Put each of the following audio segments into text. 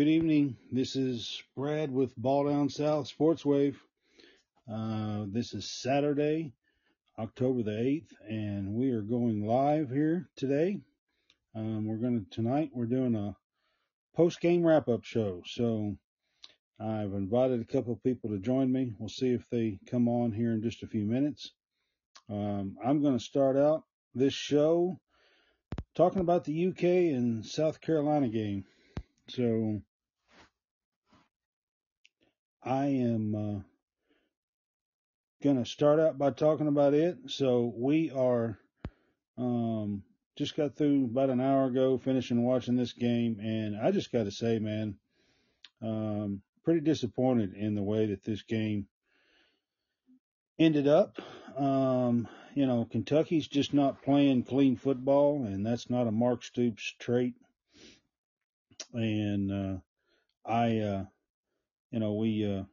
Good evening. This is Brad with Ball Down South Sports Wave. Uh, this is Saturday, October the 8th, and we are going live here today. Um, we're going to, tonight, we're doing a post game wrap up show. So I've invited a couple of people to join me. We'll see if they come on here in just a few minutes. Um, I'm going to start out this show talking about the UK and South Carolina game. So I am uh, going to start out by talking about it. So we are um, just got through about an hour ago finishing watching this game, and I just got to say, man, um, pretty disappointed in the way that this game ended up. Um, you know, Kentucky's just not playing clean football, and that's not a Mark Stoops trait. And uh, I, uh, you know, we uh,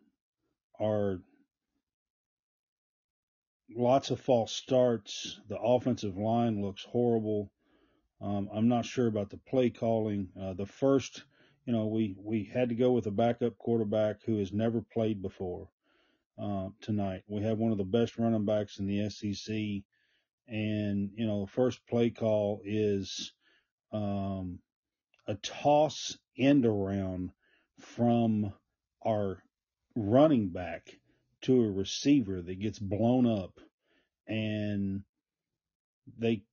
are lots of false starts. The offensive line looks horrible. Um, I'm not sure about the play calling. Uh, the first, you know, we we had to go with a backup quarterback who has never played before uh, tonight. We have one of the best running backs in the SEC, and you know, the first play call is um, a toss end around from our running back to a receiver that gets blown up, and they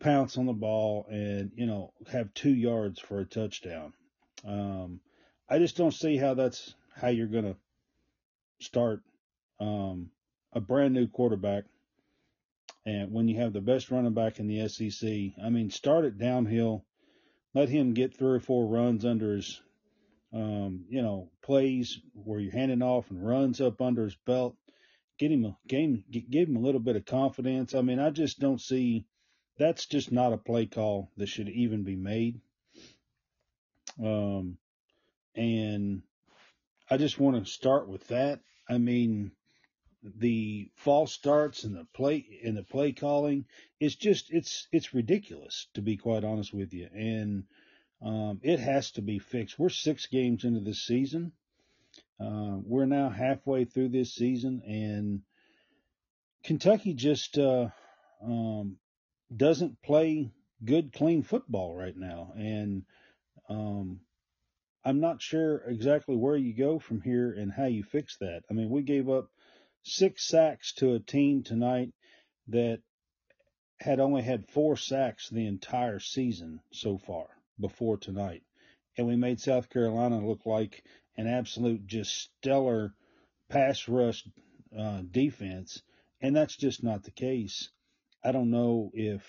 pounce on the ball and you know have two yards for a touchdown. Um, I just don't see how that's how you're gonna start um, a brand new quarterback. And when you have the best running back in the SEC, I mean, start it downhill, let him get three or four runs under his, um, you know, plays where you're handing off and runs up under his belt. Get him a game, give him a little bit of confidence. I mean, I just don't see that's just not a play call that should even be made. Um, and I just want to start with that. I mean, the false starts and the play and the play calling it's just it's it's ridiculous to be quite honest with you and um, it has to be fixed we're six games into this season uh, we're now halfway through this season and kentucky just uh, um, doesn't play good, clean football right now. And um, I'm not sure exactly where you go from here and how you fix that. I mean, we gave up six sacks to a team tonight that had only had four sacks the entire season so far before tonight. And we made South Carolina look like an absolute just stellar pass rush uh, defense. And that's just not the case. I don't know if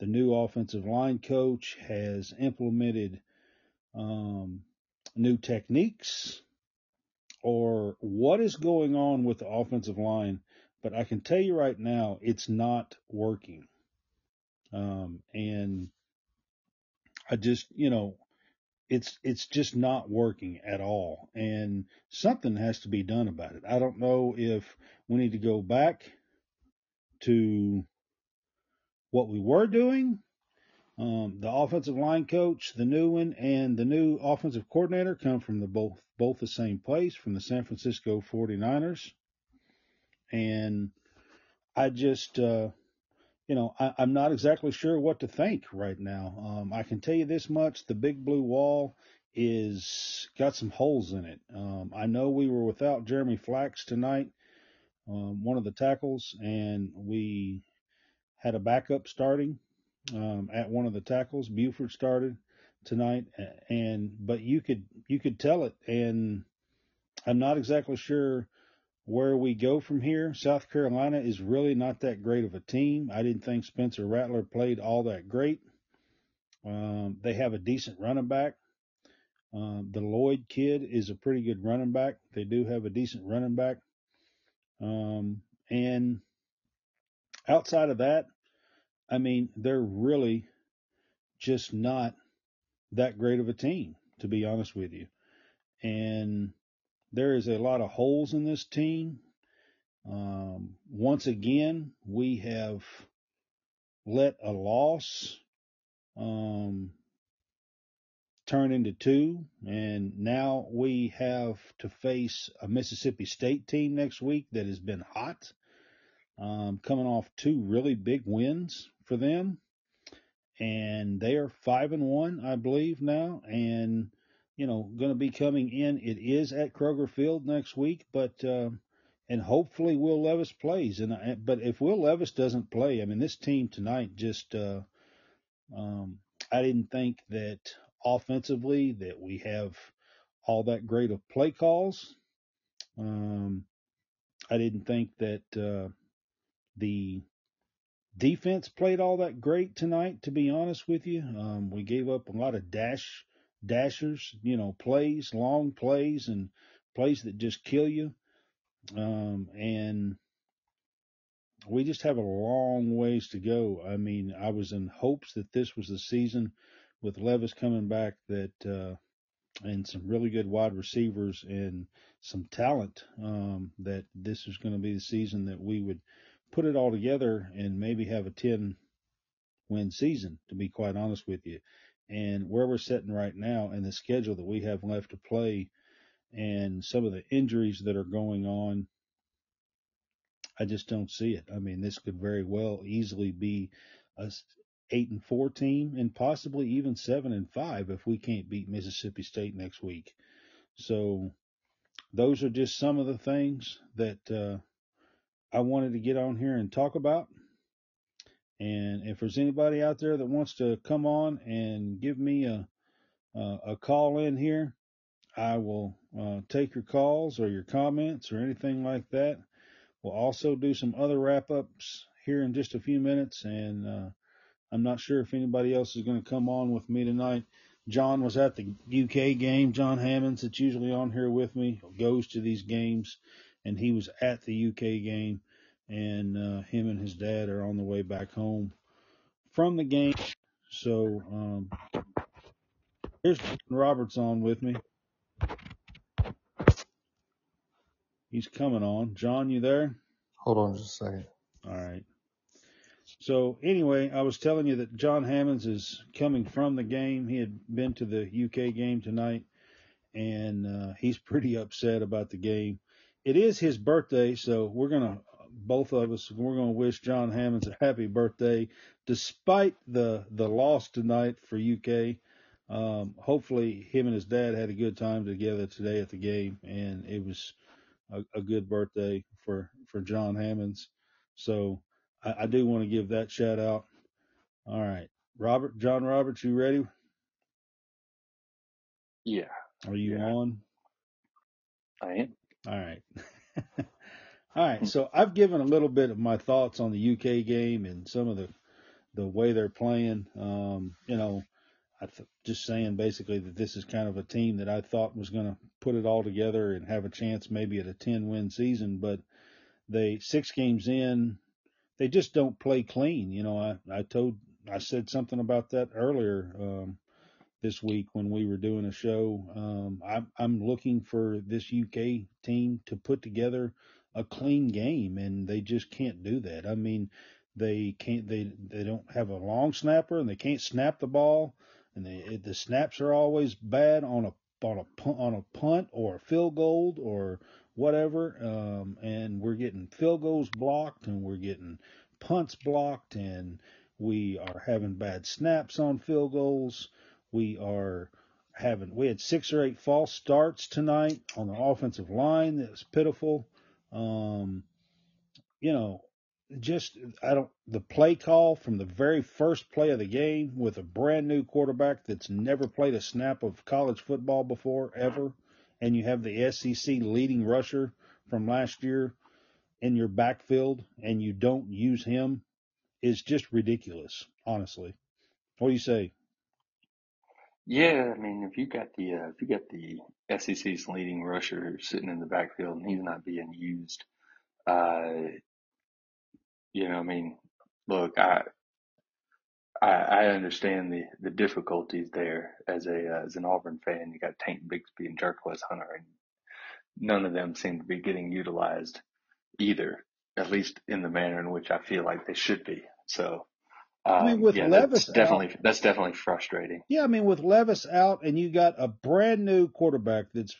the new offensive line coach has implemented um, new techniques or what is going on with the offensive line, but I can tell you right now, it's not working. Um, and I just, you know, it's it's just not working at all, and something has to be done about it. I don't know if we need to go back to what we were doing. Um, the offensive line coach, the new one, and the new offensive coordinator come from the both both the same place, from the San Francisco 49ers. And I just, uh, you know, I, am not exactly sure what to think right now. Um, I can tell you this much: the big blue wall is got some holes in it. Um, I know we were without Jeremy Flax tonight, um, one of the tackles, and we had a backup starting um, at one of the tackles. Buford started tonight, and but you could you could tell it, and I'm not exactly sure where we go from here. South Carolina is really not that great of a team. I didn't think Spencer Rattler played all that great. Um, they have a decent running back. Um, the Lloyd kid is a pretty good running back. They do have a decent running back. Um, and outside of that, I mean, they're really just not that great of a team, to be honest with you. And there is a lot of holes in this team. Um, once again, we have let a loss um, turn into two, and now we have to face a Mississippi State team next week that has been hot, um, coming off two really big wins for them, and they are five and one, I believe now, and you know going to be coming in. It is at Kroger Field next week, but uh, and hopefully Will Levis plays. And but if Will Levis doesn't play, I mean this team tonight just. Uh, um, I didn't think that offensively that we have all that great of play calls. Um, I didn't think that uh, the defense played all that great tonight. To be honest with you, um, we gave up a lot of dash dashers, you know, plays, long plays, and plays that just kill you. Um, and we just have a long ways to go. I mean, I was in hopes that this was the season with Levis coming back that uh, and some really good wide receivers and some talent um, that this was going to be the season that we would put it all together and maybe have a 10 win season to be quite honest with you and where we're sitting right now and the schedule that we have left to play and some of the injuries that are going on I just don't see it. I mean, this could very well easily be a eight and four team, and possibly even seven and five if we can't beat Mississippi State next week. So those are just some of the things that uh, I wanted to get on here and talk about. And if there's anybody out there that wants to come on and give me a a, a call in here, I will uh, take your calls or your comments or anything like that. We'll also do some other wrap ups here in just a few minutes, and uh, I'm not sure if anybody else is going to come on with me tonight. John was at the UK game. John Hammonds, that's usually on here with me, goes to these games, and he was at the UK game, and uh, him and his dad are on the way back home from the game. So um, here's Roberts on with me. He's coming on. John, you there? Hold on just a second. All right. So anyway, I was telling you that John Hammonds is coming from the game. He had been to the UK game tonight, and uh, he's pretty upset about the game. It is his birthday, so we're gonna both of us we're gonna wish John Hammonds a happy birthday, despite the the loss tonight for UK. Um, hopefully, him and his dad had a good time together today at the game, and it was a, a good birthday for for John Hammonds. So I, I do want to give that shout out. All right, Robert, John Roberts, you ready? Yeah. Are you Yeah. on? I am. All right. All right. So I've given a little bit of my thoughts on the UK game and some of the the way they're playing. Um, you know, I th- just saying basically that this is kind of a team that I thought was going to put it all together and have a chance maybe at a 10 win season, but they six games in, they just don't play clean. You know, I I told I said something about that earlier um, this week when we were doing a show. Um, I'm I'm looking for this UK team to put together a clean game, and they just can't do that. I mean, they can't they they don't have a long snapper, and they can't snap the ball, and they, the snaps are always bad on a on a on a punt or a field goal or whatever. Um, and we're getting field goals blocked, and we're getting punts blocked, and we are having bad snaps on field goals. We are having we had six or eight false starts tonight on the offensive line. That was pitiful. Um, you know, just I don't the play call from the very first play of the game with a brand new quarterback that's never played a snap of college football before ever, and you have the SEC leading rusher from last year in your backfield, and you don't use him is just ridiculous. Honestly, what do you say? Yeah, I mean, if you got the uh, if you got the SEC's leading rusher sitting in the backfield and he's not being used, uh, you know, I mean, look, I I, I understand the the difficulties there as a uh, as an Auburn fan. You got Tank Bixby and Jarquez Hunter, and none of them seem to be getting utilized either, at least in the manner in which I feel like they should be. So, Um, I mean, with yeah, Levis that's definitely out, that's definitely frustrating. yeah, I mean, with Levis out, and you got a brand new quarterback that's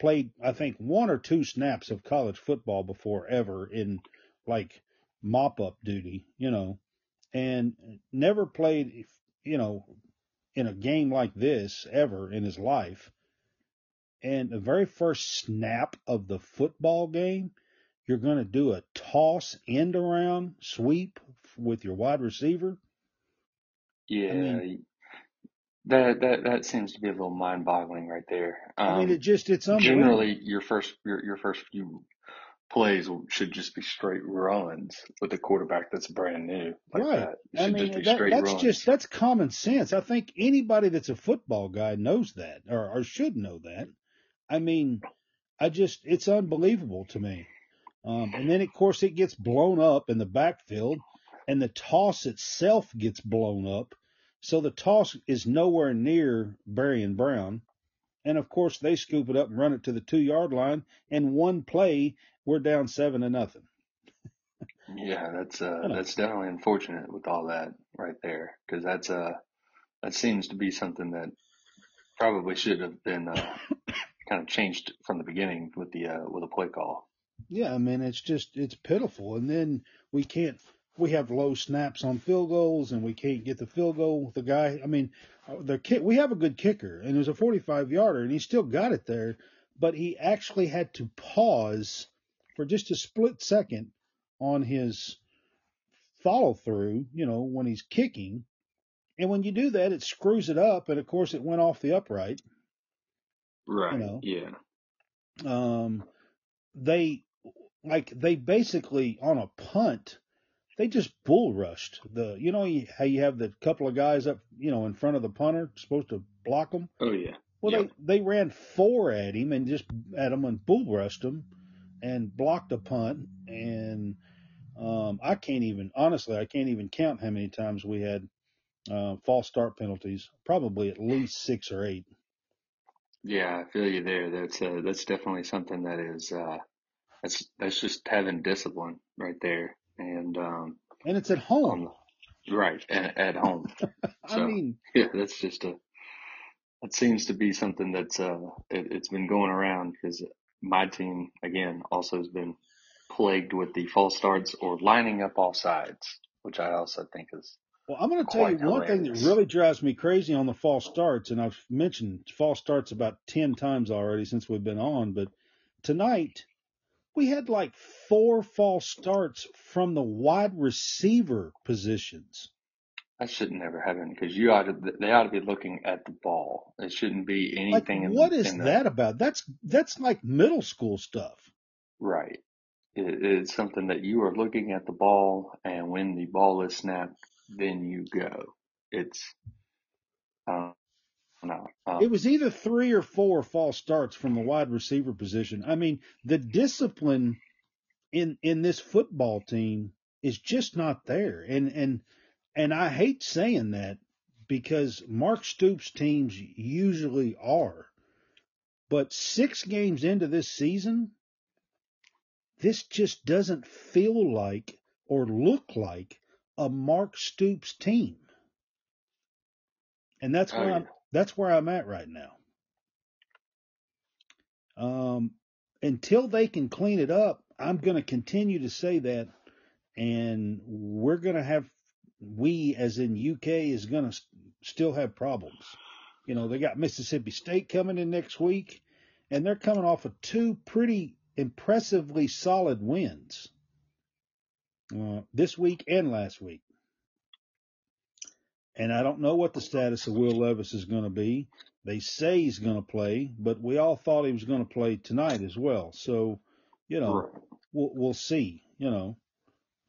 played, I think, one or two snaps of college football before ever in like mop up duty, you know, and never played, you know, in a game like this ever in his life. And the very first snap of the football game, you're going to do a toss end around sweep with your wide receiver. Yeah, I mean, that that that seems to be a little mind-boggling right there. I mean, it Um, just, it's unbelievable. generally, your first your your first few plays should just be straight runs with a quarterback that's brand new like Right. that. I should just mean, that, that's runs. just, that's common sense. I think anybody that's a football guy knows that or, or should know that. I mean, I just, it's unbelievable to me. Um, and then of course it gets blown up in the backfield and the toss itself gets blown up. So the toss is nowhere near Barion Brown. And of course they scoop it up and run it to the two yard line. And one play, we're down seven to nothing. Yeah, that's uh that's definitely unfortunate with all that right there because that's uh that seems to be something that probably should have been uh kind of changed from the beginning with the uh with the play call. yeah, I mean, it's just, it's pitiful. And then we can't, we have low snaps on field goals and we can't get the field goal with the guy. I mean, uh, the kick, we have a good kicker and it was a 45 yarder and he still got it there, but he actually had to pause for just a split second on his follow through, you know, when he's kicking. And when you do that, it screws it up. And of course, it went off the upright, Right. you know. Yeah. Um, they, like, they basically, on a punt, they just bull rushed the, you know, how you have the couple of guys up, you know, in front of the punter supposed to block them. Oh yeah. Well, Yep. they, they ran four at him and just at him and bull rushed him and blocked a punt. And, um, I can't even, honestly, I can't even count how many times we had, uh, false start penalties, probably at least six or eight. Yeah, I feel you there. That's uh that's definitely something that is uh that's that's just having discipline right there. And um And it's at home. the right at, at home. I So mean, yeah, that's just a that seems to be something that's uh it, it's been going around because my team again also has been plagued with the false starts or lining up all sides, which I also think is Well, I'm going to tell you quite one thing that really drives me crazy on the false starts, and I've mentioned false starts about 10 times already since we've been on, but tonight we had like four false starts from the wide receiver positions. That shouldn't never happen because you ought to they ought to be looking at the ball. It shouldn't be anything in what the is the that about? That's that's like middle school stuff. right. It, it's something that you are looking at the ball, and when the ball is snapped, then you go. It's I don't know. It Um, was either three or four false starts from the wide receiver position. I mean, the discipline in in this football team is just not there. And and and I hate saying that because Mark Stoops teams usually are. But 6 games into this season, this just doesn't feel like or look like a Mark Stoops team. And that's oh yeah. I'm that's where I'm at right now. Um, until they can clean it up, I'm going to continue to say that, and we're going to have we, as in UK, is going to st- still have problems. You know, they got Mississippi State coming in next week, and they're coming off of two pretty impressively solid wins uh, this week and last week. And I don't know what the status of Will Levis is going to be. They say he's going to play, but we all thought he was going to play tonight as well. So, you know, Right. we'll, we'll see, you know.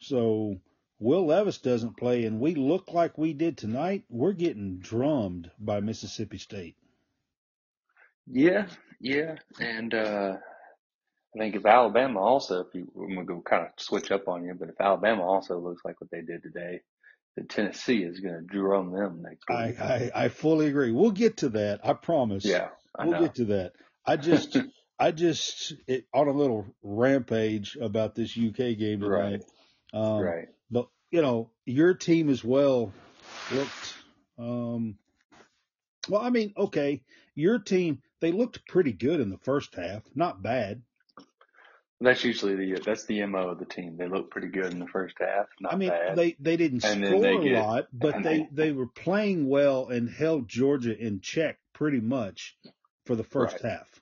So Will Levis doesn't play and we look like we did tonight. We're getting drummed by Mississippi State. Yeah, yeah, and uh, I think if Alabama also, if you, I'm gonna go kind of switch up on you, but if Alabama also looks like what they did today, then Tennessee is gonna drum them next I, week. I, I fully agree. We'll get to that. I promise. Yeah, I We'll know. get to that. I just, I just, it, on a little rampage about this UK game Right, tonight. Um, right. but you know, your team as well looked, um, well, I mean, okay, your team, they looked pretty good in the first half. Not bad. That's usually the that's the mo of the team. They look pretty good in the first half. Not I mean, bad. they they didn't And score they a get- lot, but they they- they were playing well and held Georgia in check pretty much for the first Right. half.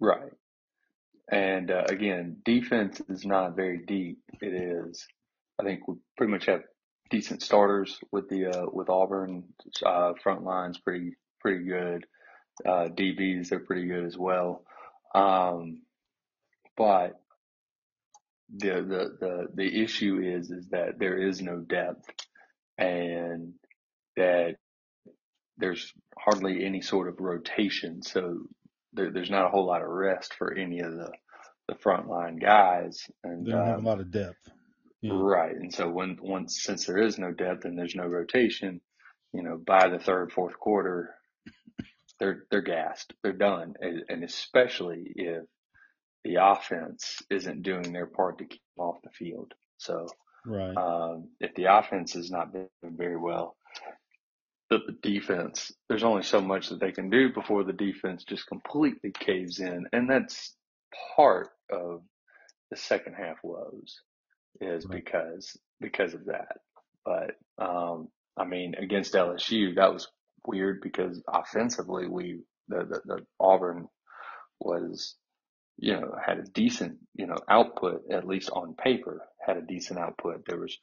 Right. And uh, again, defense is not very deep. It is. I think we pretty much have decent starters with the uh, with Auburn. Uh, front line's pretty pretty good. Uh, DBs they're pretty good as well. Um, but the, the the the issue is is that there is no depth, and that there's hardly any sort of rotation. So there, there's not a whole lot of rest for any of the the frontline guys. And They don't have um, a lot of depth. Yeah. Right. And so when once since there is no depth and there's no rotation, you know, by the third, fourth quarter, they're they're gassed. They're done. And, and especially if the offense isn't doing their part to keep them off the field. So Right. um, if the offense is not doing very well, the, the defense, there's only so much that they can do before the defense just completely caves in. And that's part of the second half woes is Right. because, because of that. But, um, I mean, against LSU, that was weird because offensively, we, the, the, the Auburn was, you know, had a decent, you know, output, at least on paper, had a decent output. There was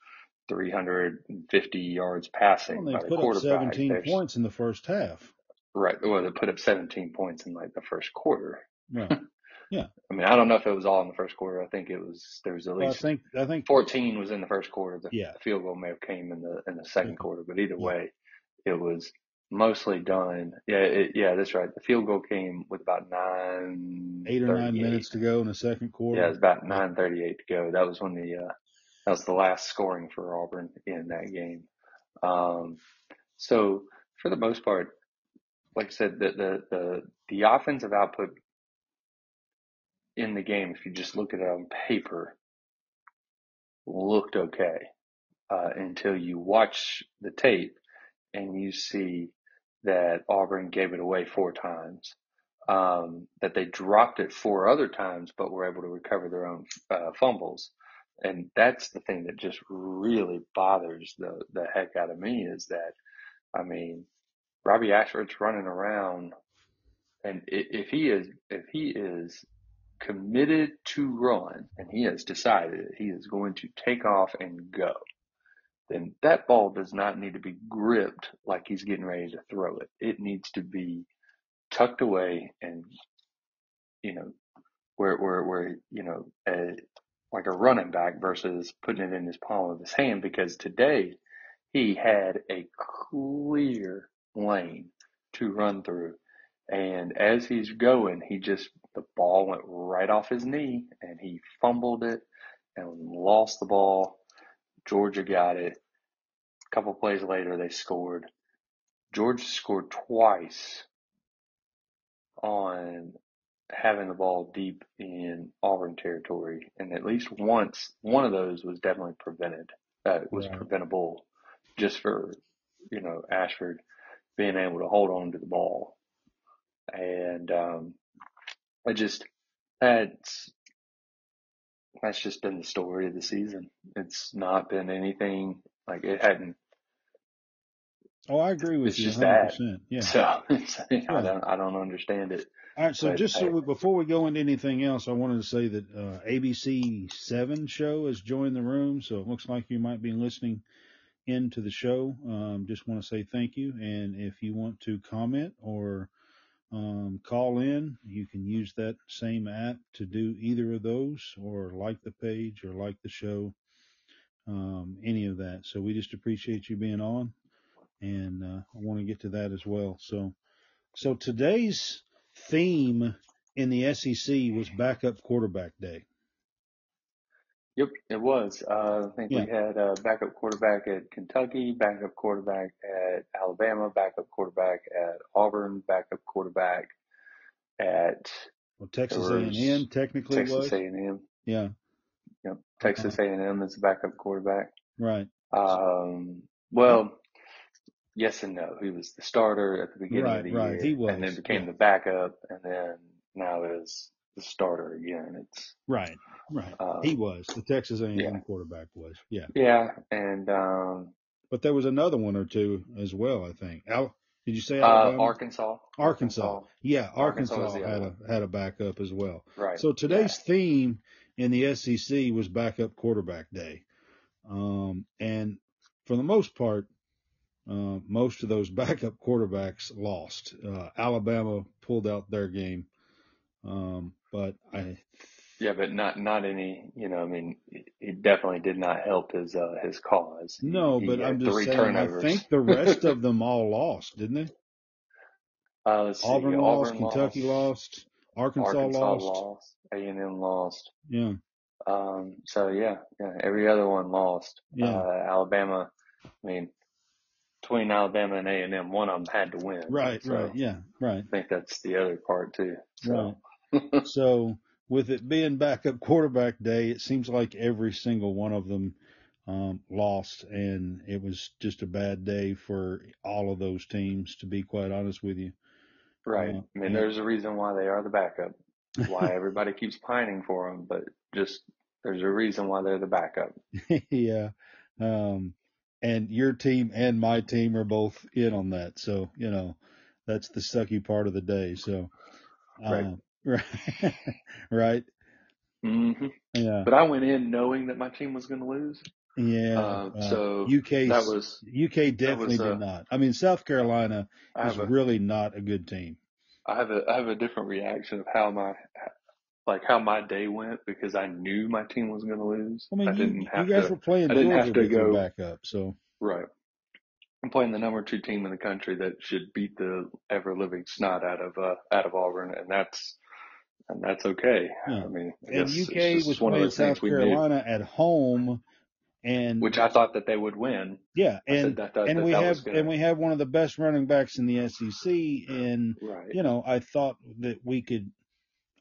350 yards passing Well, by they the put up quarterback. 17 There's- points in the first half. Right. Well, they put up 17 points in like the first quarter. Right. Yeah. I mean, I don't know if it was all in the first quarter. I think it was, there was at Well, I think I think 14 was in the first quarter. The Yeah. field goal may have came in the, in the second Yeah. quarter, but either Yeah. way, it was mostly done. Yeah. It, yeah, that's right. The field goal came with about nine, eight or nine minutes to go in the second quarter. Yeah, it was about 9:38 to go. That was when the uh, that was the last scoring for Auburn in that game. Um, so for the most part, like I said, the the the, the offensive output in the game, if you just look at it on paper, looked okay uh, until you watch the tape and you see that Auburn gave it away four times. Um, that they dropped it four other times, but were able to recover their own uh, fumbles. And that's the thing that just really bothers the, the heck out of me is that, I mean, Robbie Ashford's running around and if he is, if he is committed to run and he has decided he is going to take off and go, then that ball does not need to be gripped like he's getting ready to throw it. It needs to be tucked away and, you know, where, where, where, you know, a, like a running back versus putting it in his palm of his hand because today he had a clear lane to run through. And as he's going, he just, the ball went right off his knee and he fumbled it and lost the ball. Georgia got it. A couple plays later, they scored. Georgia scored twice on having the ball deep in Auburn territory, and at least once, one of those was definitely prevented. Uh, was Right. preventable just for, you know, Ashford being able to hold on to the ball. And, um, I just, that's, that's just been the story of the season. It's not been anything like it hadn't. Oh, I agree with It's you just 100%. Yeah. So it's, I don't, I don't understand it. All right. So But, just so we, before we go into anything else, I wanted to say that uh, ABC Seven show has joined the room, so it looks like you might be listening into the show. Um, just want to say thank you, and if you want to comment or um, call in, you can use that same app to do either of those, or like the page, or like the show, um, any of that. So we just appreciate you being on, and uh, I want to get to that as well. So, so today's theme in the SEC was backup quarterback day. Yep, it was. Uh, I think Yeah. we had a backup quarterback at Kentucky, backup quarterback at Alabama, backup quarterback at Auburn, backup quarterback at Well, Texas A&M technically Texas was. A&M. Yeah, Yep, Texas A&M is the backup quarterback. right. Um, well, yes and no. He was the starter at the beginning Right, of the right. year, He and then was. became Yeah. the backup, and then now is the starter again. It's Right, right. um, He was. The Texas A&M yeah, quarterback was. Yeah. yeah, and um, But there was another one or two as well, I think. Al, did you say uh, Arkansas, Arkansas. Yeah, Arkansas Arkansas had a had a backup as well. Right. So Yeah. today's theme in the SEC was backup quarterback day. Um, and for the most part, uh, most of those backup quarterbacks lost. Uh, Alabama pulled out their game. Um, but I, Yeah, but not not any. You know, I mean, it, it definitely did not help his uh, his cause. No, he but I'm just saying, I think the rest of them all lost, didn't they? uh, let's see. Auburn lost, Auburn Kentucky lost, lost, Arkansas Arkansas lost. A and M lost. Yeah, Um, so yeah, yeah, every other one lost. yeah, Uh, Alabama, I mean, between Alabama and A and M, one of them had to win. right, So right, yeah, right, I think that's the other part too. right. So with it being backup quarterback day, it seems like every single one of them um, lost, and it was just a bad day for all of those teams. To be quite honest with you, right. uh, I mean, and there's a reason why they are the backup. Why everybody keeps pining for them, but just there's a reason why they're the backup. yeah, um, and your team and my team are both in on that. So you know that's the sucky part of the day. So uh, right, right, hmm yeah, But I went in knowing that my team was going to lose. yeah. Uh, Uh, so UK that was UK definitely was did uh, not. I mean, South Carolina is a really not a good team. I have a I have a different reaction of how my like how my day went because I knew my team was going to lose. I mean, I you didn't you have guys to. were playing I didn't Georgia have to go backup, so right. I'm playing the number two team in the country that should beat the ever living snot out of uh, out of Auburn, and that's and that's okay. yeah. I mean, I And it's UK was just one of things South Carolina at home, and which I thought that they would win. yeah, and that that, and that, we have and we have one of the best running backs in the SEC, and right. you know, I thought that we could,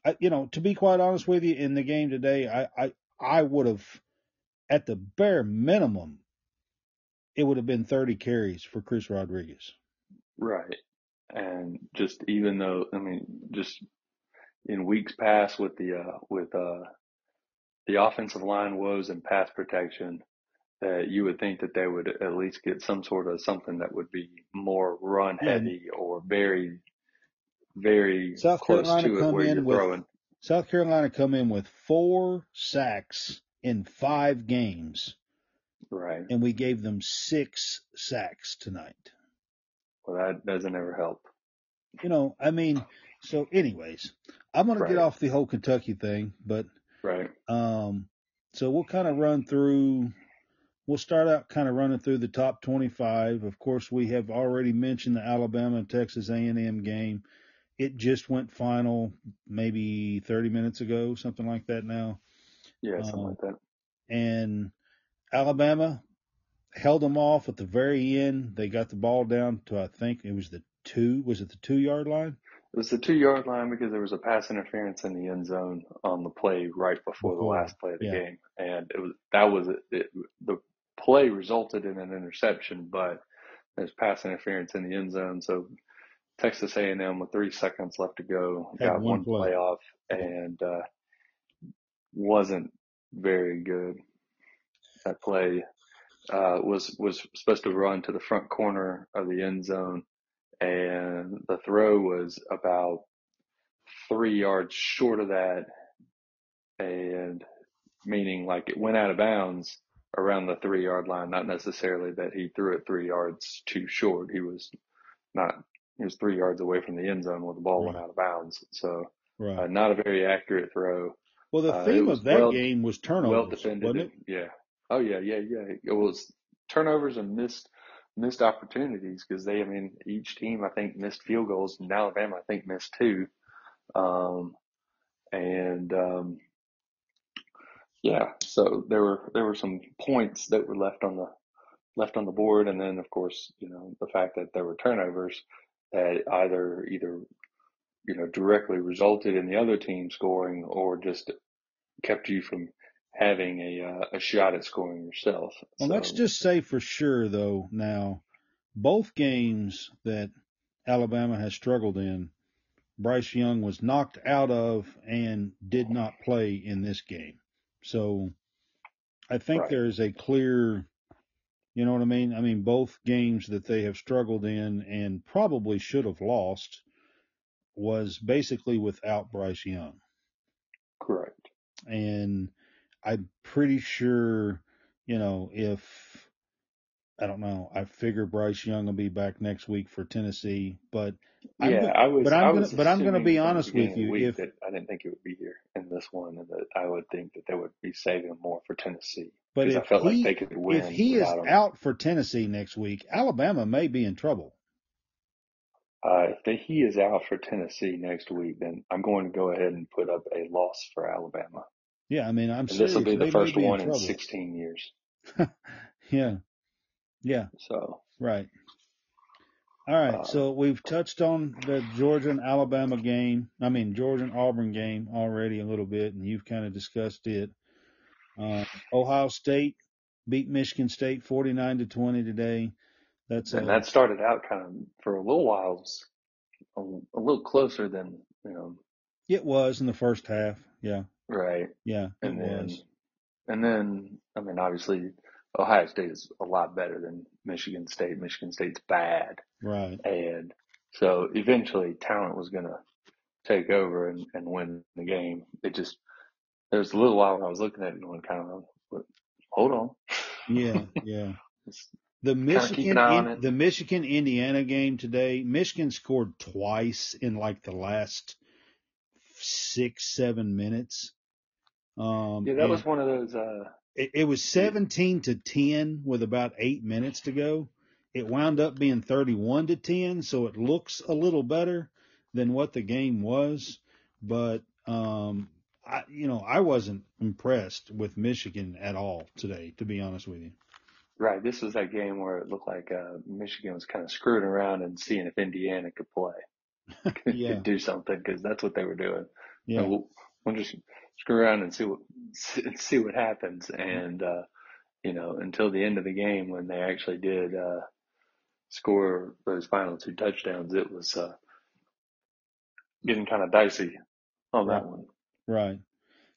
I, you know, to be quite honest with you, in the game today, I I I would have, at the bare minimum, it would have been 30 carries for Chris Rodriguez. Right. And just even though, I mean, just in weeks past with the, uh, with, uh, the offensive line woes and pass protection, that you would think that they would at least get some sort of something that would be more run Yeah, heavy or very, very South close Carolina to it where you're in with throwing. South Carolina come in with four sacks in five games, Right. and we gave them six sacks tonight. Well, that doesn't ever help. You know, I mean, so anyways, I'm gonna get off the whole Kentucky thing, but Right. um, so we'll kind of run through. We'll start out kind of running through the top 25. Of course, we have already mentioned the Alabama and Texas A&M game. It just went final maybe 30 minutes ago, something like that now. Yeah. Something Um, like that. and Alabama held them off at the very end. They got the ball down to I think it was the two. Was it the two yard line It was the two yard line because there was a pass interference in the end zone on the play right before the last play of the Yeah, game, and it was that was it, it, the play resulted in an interception, but there's pass interference in the end zone, so Texas A&M with three seconds left to go had got one one play. play off and uh, wasn't very good. That play uh, was was supposed to run to the front corner of the end zone, and the throw was about three yards short of that, and meaning like it went out of bounds around the three yard line, not necessarily that he threw it three yards too short. He was not. He was three yards away from the end zone where the ball went out of bounds. So uh, not a very accurate throw. Well, the Uh, theme was of that well game was turnovers. well defended wasn't it? yeah. Oh yeah, yeah, yeah. It was turnovers and missed missed opportunities because they, I mean, each team I think missed field goals and Alabama I think missed two. Um, and um, yeah, so there were there were some points that were left on the left on the board, and then of course you know the fact that there were turnovers that either either you know directly resulted in the other team scoring or just kept you from having a uh, a shot at scoring yourself. Well, so, let's just say for sure though now, both games that Alabama has struggled in, Bryce Young was knocked out of and did not play in this game. So I think Right. there is a clear, you know what I mean? I mean, both games that they have struggled in and probably should have lost was basically without Bryce Young. correct. And I'm pretty sure, you know, if I don't know, I figure Bryce Young will be back next week for Tennessee, but I'm yeah, go- I was. but I'm I gonna- but I'm gonna be honest with beginning of the you, if- I didn't think it would be here in this one, and that I would think that they would be saving more for Tennessee but if felt he like they could win if he is him. out for Tennessee next week, Alabama may be in trouble. Uh, if they, he is out for Tennessee next week, then I'm going to go ahead and put up a loss for Alabama, Yeah, I mean, I'm this will be the first be one in in 16 years. Yeah, yeah, So right. All right, Uh, so we've touched on the Georgia and Alabama game. I mean, Georgia and Auburn game already a little bit, and you've kind of discussed it. Uh, Ohio State beat Michigan State 49 to 20 today. That's and a, that started out kind of for a little while a, a little closer than you know, it was in the first half. Yeah, right? yeah, And then was. and then I mean, obviously Ohio State is a lot better than Michigan State. Michigan State's bad. Right. And so eventually talent was going to take over and, and win the game. It just, there was a little while when I was looking at it going kind of, but hold on. Yeah, yeah. The Michigan, an eye on in, the Michigan Indiana game today. Michigan scored twice in like the last six, seven minutes. Um, yeah, that was one of those, uh, it, it was seventeen to ten with about eight minutes to go. It wound up being thirty-one to ten, so it looks a little better than what the game was. But um, I, you know, I wasn't impressed with Michigan at all today, to be honest with you. right. This was that game where it looked like, uh, Michigan was kind of screwing around and seeing if Indiana could play, could, Yeah. do something because that's what they were doing. Yeah. And we'll, we'll just screw around and see what see, what happens. And uh, you know, until the end of the game when they actually did uh, score those final two touchdowns, it was uh, getting kind of dicey on that Right. one. Right.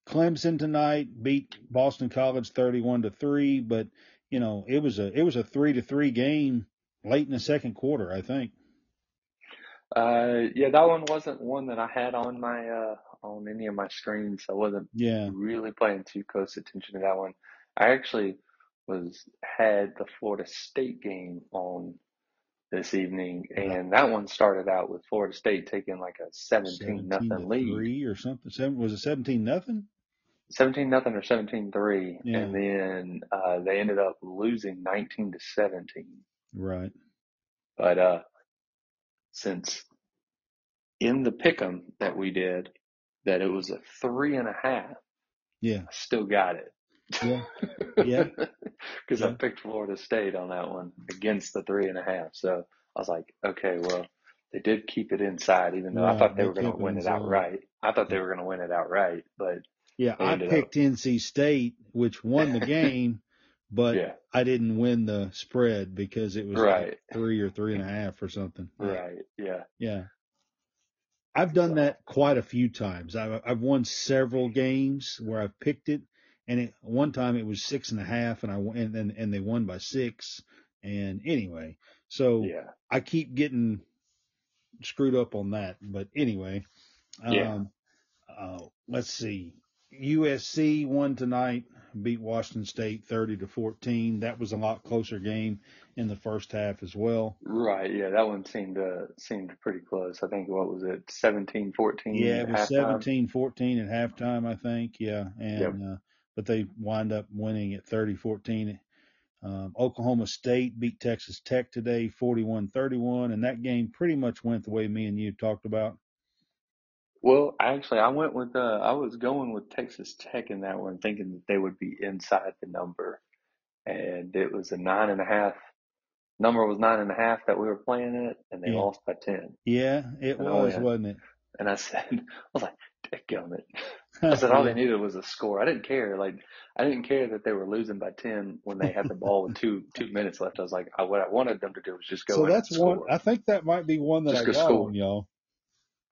Clemson tonight beat Boston College 31 to 3, but you know, it was a it was a 3 to 3 game late in the second quarter, I think. Uh, yeah, that one wasn't one that I had on my uh, on any of my screens. I wasn't Yeah. really paying too close attention to that one. I actually was had the Florida State game on this evening, and that one started out with Florida State taking like a 17 17 nothing lead, 3 or something. Seven, was it 17 nothing? 17 nothing or 17 3, Yeah. and then uh, they ended up losing 19 to 17. Right. But uh, since in the pick'em that we did, that it was a three and a half, Yeah. I still got it. Yeah. Yeah. Because I picked Florida State on that one against the three and a half. So I was like, okay, well, they did keep it inside, even though I thought they They were going to kept it win it outright. I thought they were going to win it outright, but Yeah, I ended up- picked NC State, which won the game, but yeah, I didn't win the spread because it was like three or three and a half or something. Right, yeah, Yeah. I've done that quite a few times. I've, I've won several games where I've picked it, and it, one time it was six and a half, and I and and, and they won by six. And anyway, so yeah, I keep getting screwed up on that. But anyway, Yeah. um, uh, let's see. USC won tonight, beat Washington State 30 to 14. That was a lot closer game in the first half as well. right, yeah. That one seemed uh, seemed pretty close. I think what was it, 17, 14 Yeah, it was halftime? 17 14 at halftime, I think. Yeah. And, Yep. uh, but they wind up winning at 30 14. Um, Oklahoma State beat Texas Tech today 41 31. And that game pretty much went the way me and you talked about. Well, actually, I went with uh, I was going with Texas Tech in that one, thinking that they would be inside the number, and it was a nine and a half. Number was nine and a half that we were playing it, and they Yeah. lost by ten. Yeah, it Oh, was, yeah. wasn't it? And I said, I was like, "Dadgummit." I said all they needed was a score. I didn't care. Like I didn't care that they were losing by ten when they had the ball with two two minutes left. I was like, I, what I wanted them to do was just go. so in that's and score. one. I think that might be one that Just I go got score. on y'all.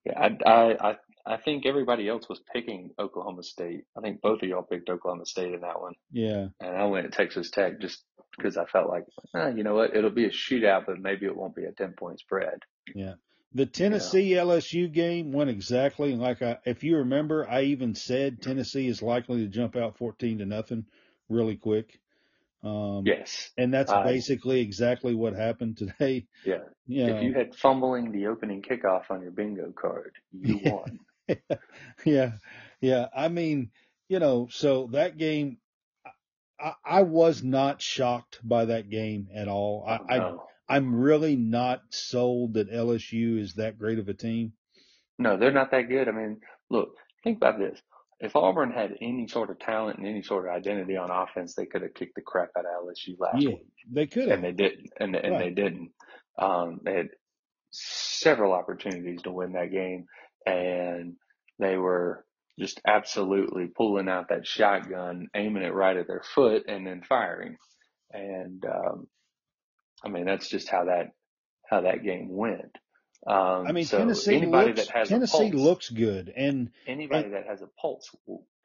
Yeah, I, I I I think everybody else was picking Oklahoma State. I think both of y'all picked Oklahoma State in that one, Yeah, and I went Texas Tech just because I felt like, eh, you know what, it'll be a shootout, but maybe it won't be a ten point spread. yeah. The Tennessee LSU game went exactly like I. If you remember, I even said Tennessee is likely to jump out fourteen to nothing really quick. Um, Yes, and that's I- basically exactly what happened today. yeah. You know, If you had fumbling the opening kickoff on your bingo card, you won. yeah, yeah. I mean, you know, so that game, I, I was not shocked by that game at all. I, I. I'm really not sold that LSU is that great of a team. No, they're not that good. I mean, look, think about this. If Auburn had any sort of talent and any sort of identity on offense, they could have kicked the crap out of LSU last Yeah, week, they could have. and they didn't. And and they didn't. Um, they had several opportunities to win that game, and they were just absolutely pulling out that shotgun, aiming it right at their foot, and then firing. And um, I mean, that's just how that how that game went. Um, I mean, so Tennessee looks Tennessee pulse, looks good, and anybody that has a pulse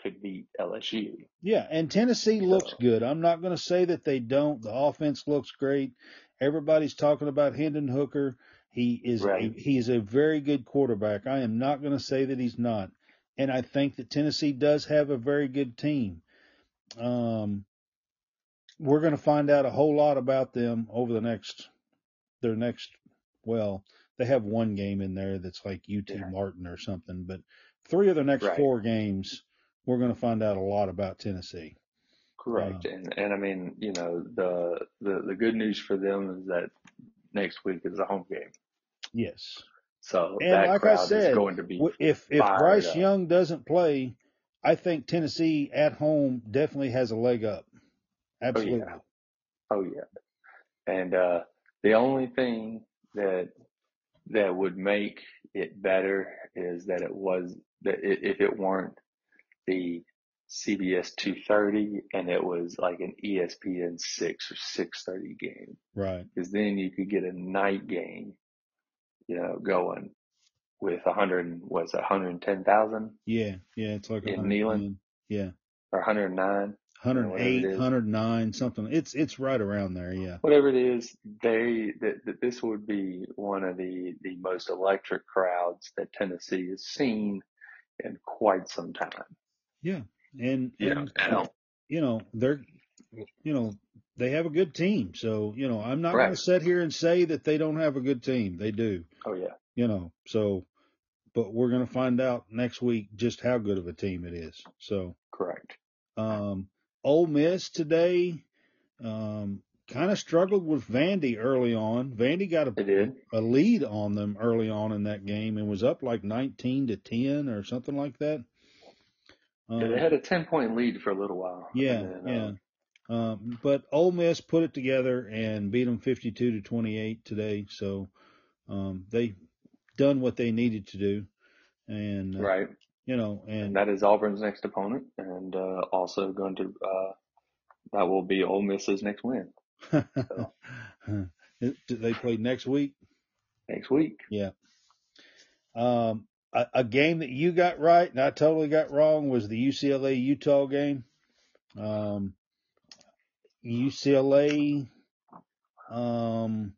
could beat LSU. yeah, and Tennessee looks good. I'm not going to say that they don't. The offense looks great. Everybody's talking about Hendon Hooker. He is Right. a, he is a very good quarterback. I am not going to say that he's not. And I think that Tennessee does have a very good team. Um, we're going to find out a whole lot about them over the next their next. Well, they have one game in there that's like UT Yeah. Martin or something, but three of their next Right. four games, we're going to find out a lot about Tennessee. Correct. And and I mean, you know, the the the good news for them is that next week is a home game. Yes. So And that like I said, is going to be If if Bryce up. Young doesn't play, I think Tennessee at home definitely has a leg up. Absolutely. Oh yeah. And uh the only thing that that would make it better is that it was that i- if it weren't the CBS 230 and it was like an ESPN 6 or 630 game Right. because then you could get a night game, you know, going with a hundred and was it 110,000 Yeah. Yeah. It's like In 110. Neyland? Yeah. or 109, 108, it is. 109, something. It's it's right around there. Yeah. whatever it is. They that, that this would be one of the the most electric crowds that Tennessee has seen in quite some time. Yeah. And, Yeah, and and- you know they're you know they have a good team. So you know I'm not going to sit here and say that they don't have a good team. They do. Oh yeah, You know. So, but we're going to find out next week just how good of a team it is. So. correct. Um, Ole Miss today um, kind of struggled with Vandy early on. Vandy got a, a lead on them early on in that game and was up like 19 to 10 or something like that. Yeah, Um, they had a 10 point lead for a little while. yeah, then, yeah. um, Um, but Ole Miss put it together and beat them 52 to 28 today. So um, they done what they needed to do, and uh, right. You know, And and that is Auburn's next opponent, and uh, also going to uh, that will be Ole Miss's next win they play next week. next week. Yeah. Um, a, a game that you got right and I totally got wrong was the UCLA Utah game. Um, UCLA, um,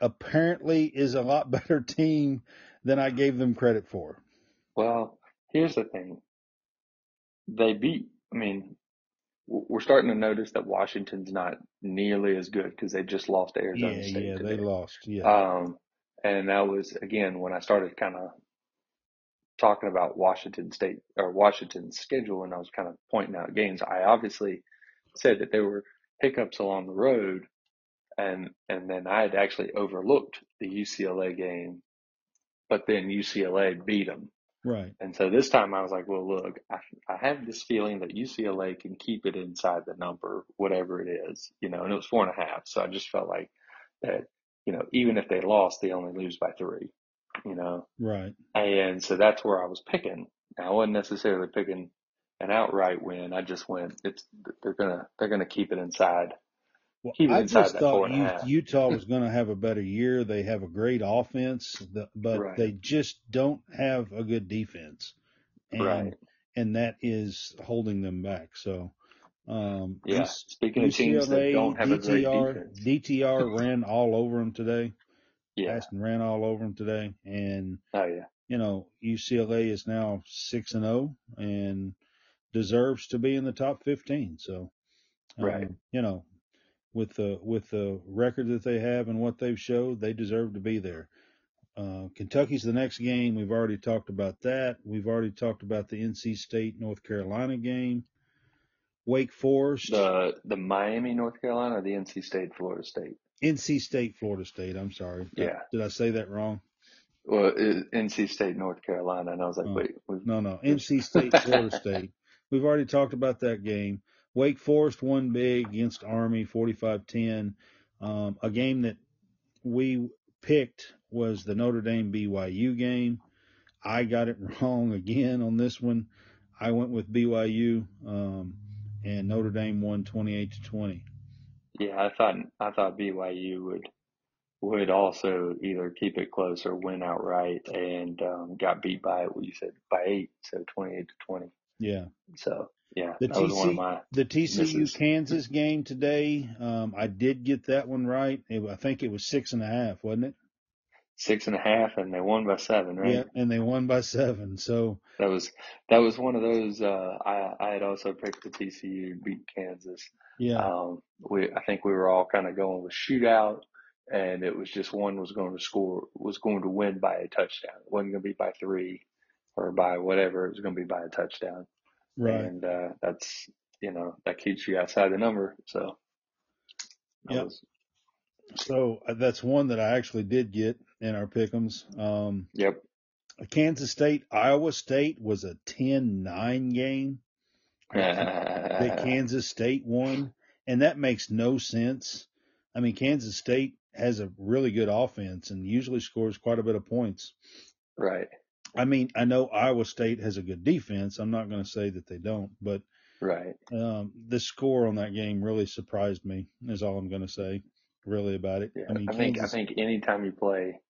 apparently is a lot better team than I gave them credit for. Well, here's the thing. They beat, I mean, we're starting to notice that Washington's not nearly as good because they just lost to Arizona Yeah, State yeah, today. they lost. Yeah, Um, and that was again when I started kind of talking about Washington State or Washington's schedule, and I was kind of pointing out games. I obviously said that there were hiccups along the road, and and then I had actually overlooked the UCLA game, but then UCLA beat them. Right. And so this time I was like, well, look, I, I have this feeling that UCLA can keep it inside the number, whatever it is, you know, and it was four and a half. So I just felt like that, you know, even if they lost, they only lose by three, you know, Right. and so that's where I was picking. I wasn't necessarily picking an outright win. I just went. It's they're gonna they're gonna keep it inside. Well, I just thought and a U- half. Utah was going to have a better year. They have a great offense, but Right. they just don't have a good defense, and Right. and that is holding them back. So, um, Yeah. Speaking of teams that UCLA, don't have a great DTR, defense. DTR ran all over them today. Yeah. Aston ran all over them today, and Oh yeah. you know UCLA is now six and zero and deserves to be in the top fifteen. So, um, Right. you know, with the with the record that they have and what they've showed, they deserve to be there. Uh, Kentucky's the next game. We've already talked about that. We've already talked about the NC State North Carolina game. Wake Forest, The the Miami, North Carolina, or the NC State, Florida State. NC State Florida State. I'm sorry. Yeah. Did I say that wrong? Well, NC State, North Carolina, and I was like, Oh. wait, we- No, no. NC State, Florida State. We've already talked about that game. Wake Forest won big against Army, 45-10. Um, a game that we picked was the Notre Dame BYU game. I got it wrong again on this one. I went with BYU, um, and Notre Dame won 28 to 20. yeah, I thought I thought BYU would would also either keep it close or win outright, and um, got beat by what you said by eight, so twenty eight to twenty. Yeah. So yeah, The that was one of TC my the TCU misses. Kansas game today. Um, I did get that one right. It, I think it was six and a half, wasn't it? six and a half, and they won by seven, right? Yeah, and they won by seven. So That was that was one of those. Uh, I I had also picked the TCU beat Kansas. yeah, Um, we I think we were all kind of going with shootout, and it was just one was going to score was going to win by a touchdown. It wasn't going to be by three or by whatever. It was going to be by a touchdown, right. and uh, that's you know that keeps you outside the number. So Yep. was So uh, that's one that I actually did get in our pick'ems. Um, yep. Kansas State, Iowa State was a 10-9 game that Kansas State won, and that makes no sense. I mean, Kansas State has a really good offense and usually scores quite a bit of points. right, I mean, I know Iowa State has a good defense. I'm not going to say that they don't, but right. um, the score on that game really surprised me. Is all I'm going to say, really about it. Yeah, I mean, I think Kansas, I think anytime you play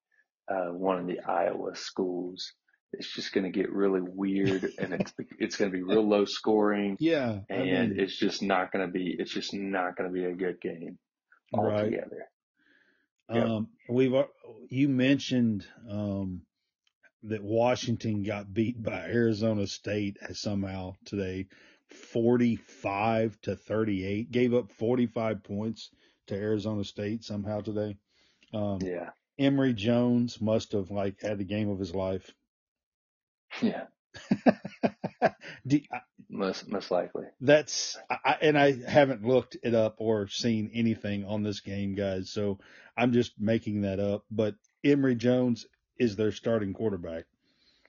uh, one of the Iowa schools, it's just going to get really weird, and it's it's going to be real low scoring, yeah, I and mean, it's just not going to be it's just not going to be a good game right. altogether. Yep. Um, we've you mentioned um, that Washington got beat by Arizona State somehow today, forty-five to thirty-eight. Gave up forty-five points to Arizona State somehow today. Um, Yeah, Emory Jones must have like had the game of his life. yeah, Do- I- most most likely. That's I- and I haven't looked it up or seen anything on this game, guys. So I'm just making that up. But Emory Jones is their starting quarterback.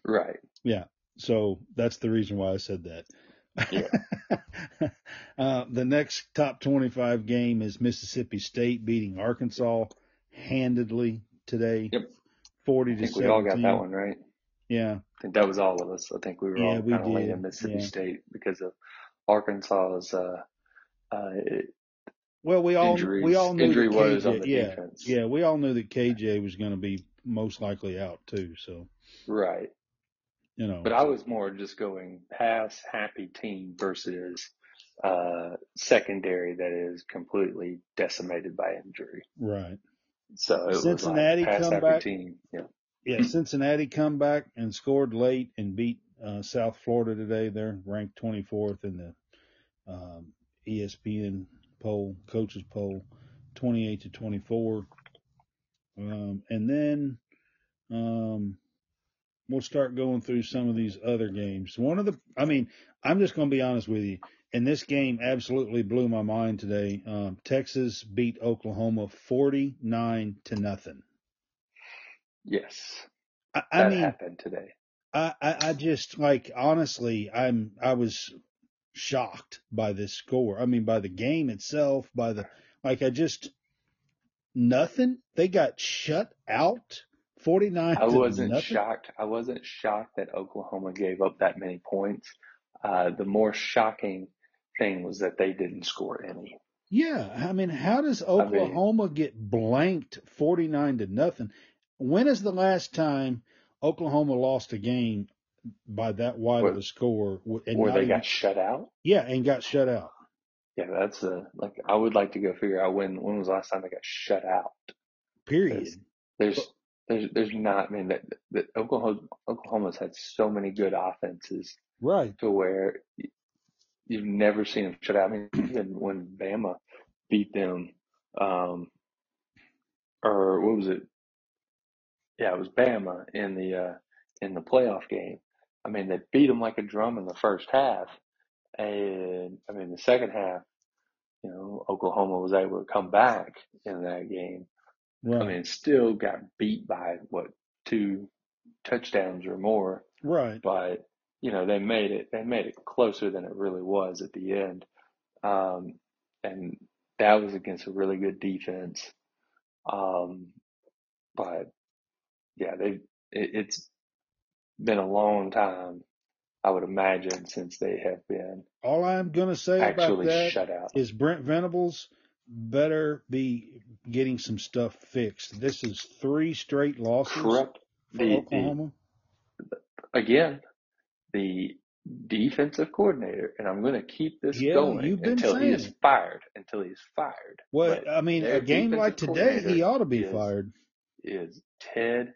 Right. Yeah. So that's the reason why I said that. Yeah. uh, the next top 25 game is Mississippi State beating Arkansas handedly today. Yep. 40 I to think 17. we all got that one right. Yeah. I think that was all of us. I think we were Yeah, all kind of did. leaning Mississippi Yeah. State because of Arkansas's uh, uh, it- Well, we all Injuries- we all knew injury KJ, on the yeah, defense. yeah, we all knew that KJ was going to be most likely out too. So right. you know, But I was more just going pass happy team versus uh, secondary that is completely decimated by injury. right? So it Cincinnati was like come back. team. Yeah. Yeah, Cincinnati come back and scored late and beat uh, South Florida today. They're ranked 24th in the um, ESPN poll, coaches poll, 28 to 24. Um, and then um, we'll start going through some of these other games. One of the, I mean, I'm just going to be honest with you. And this game absolutely blew my mind today. Um, Texas beat Oklahoma 49 to nothing. Yes. I, I That mean, happened today. I, I, I just like honestly, I'm I was shocked by this score. I mean, by the game itself, by the like, I just nothing. They got shut out 49 I wasn't shocked. I wasn't shocked that Oklahoma gave up that many points. Uh, the more shocking thing was that they didn't score any. Yeah, I mean, how does I mean, Oklahoma get blanked 49 to nothing? When is the last time Oklahoma lost a game by that wide of a score and where they even got shut out. yeah, and got shut out? Yeah, that's a like I would like to go figure out when when was the last time they got shut out Period. there's there's there's not. I mean, that, that Oklahoma Oklahoma's had so many good offenses Right. to where you've never seen them shut out. I mean, even when Bama beat them, um, or what was it? Yeah, it was Bama in the uh, in the playoff game. I mean, they beat them like a drum in the first half, and I mean the second half. You know, Oklahoma was able to come back in that game. I mean, still got beat by what two touchdowns or more, Right. but you know they made it. They made it closer than it really was at the end, um, and that was against a really good defense. Um, but yeah, they it, it's been a long time, I would imagine, since they have been All I'm going to say about actually that shut out. is Brent Venables better be getting some stuff fixed. This is three straight losses Correct. for The the again the defensive coordinator, and I'm going to keep this Yeah, going until he is fired. Until he's fired. Well, But I mean, a game like today, he ought to be is fired. is Ted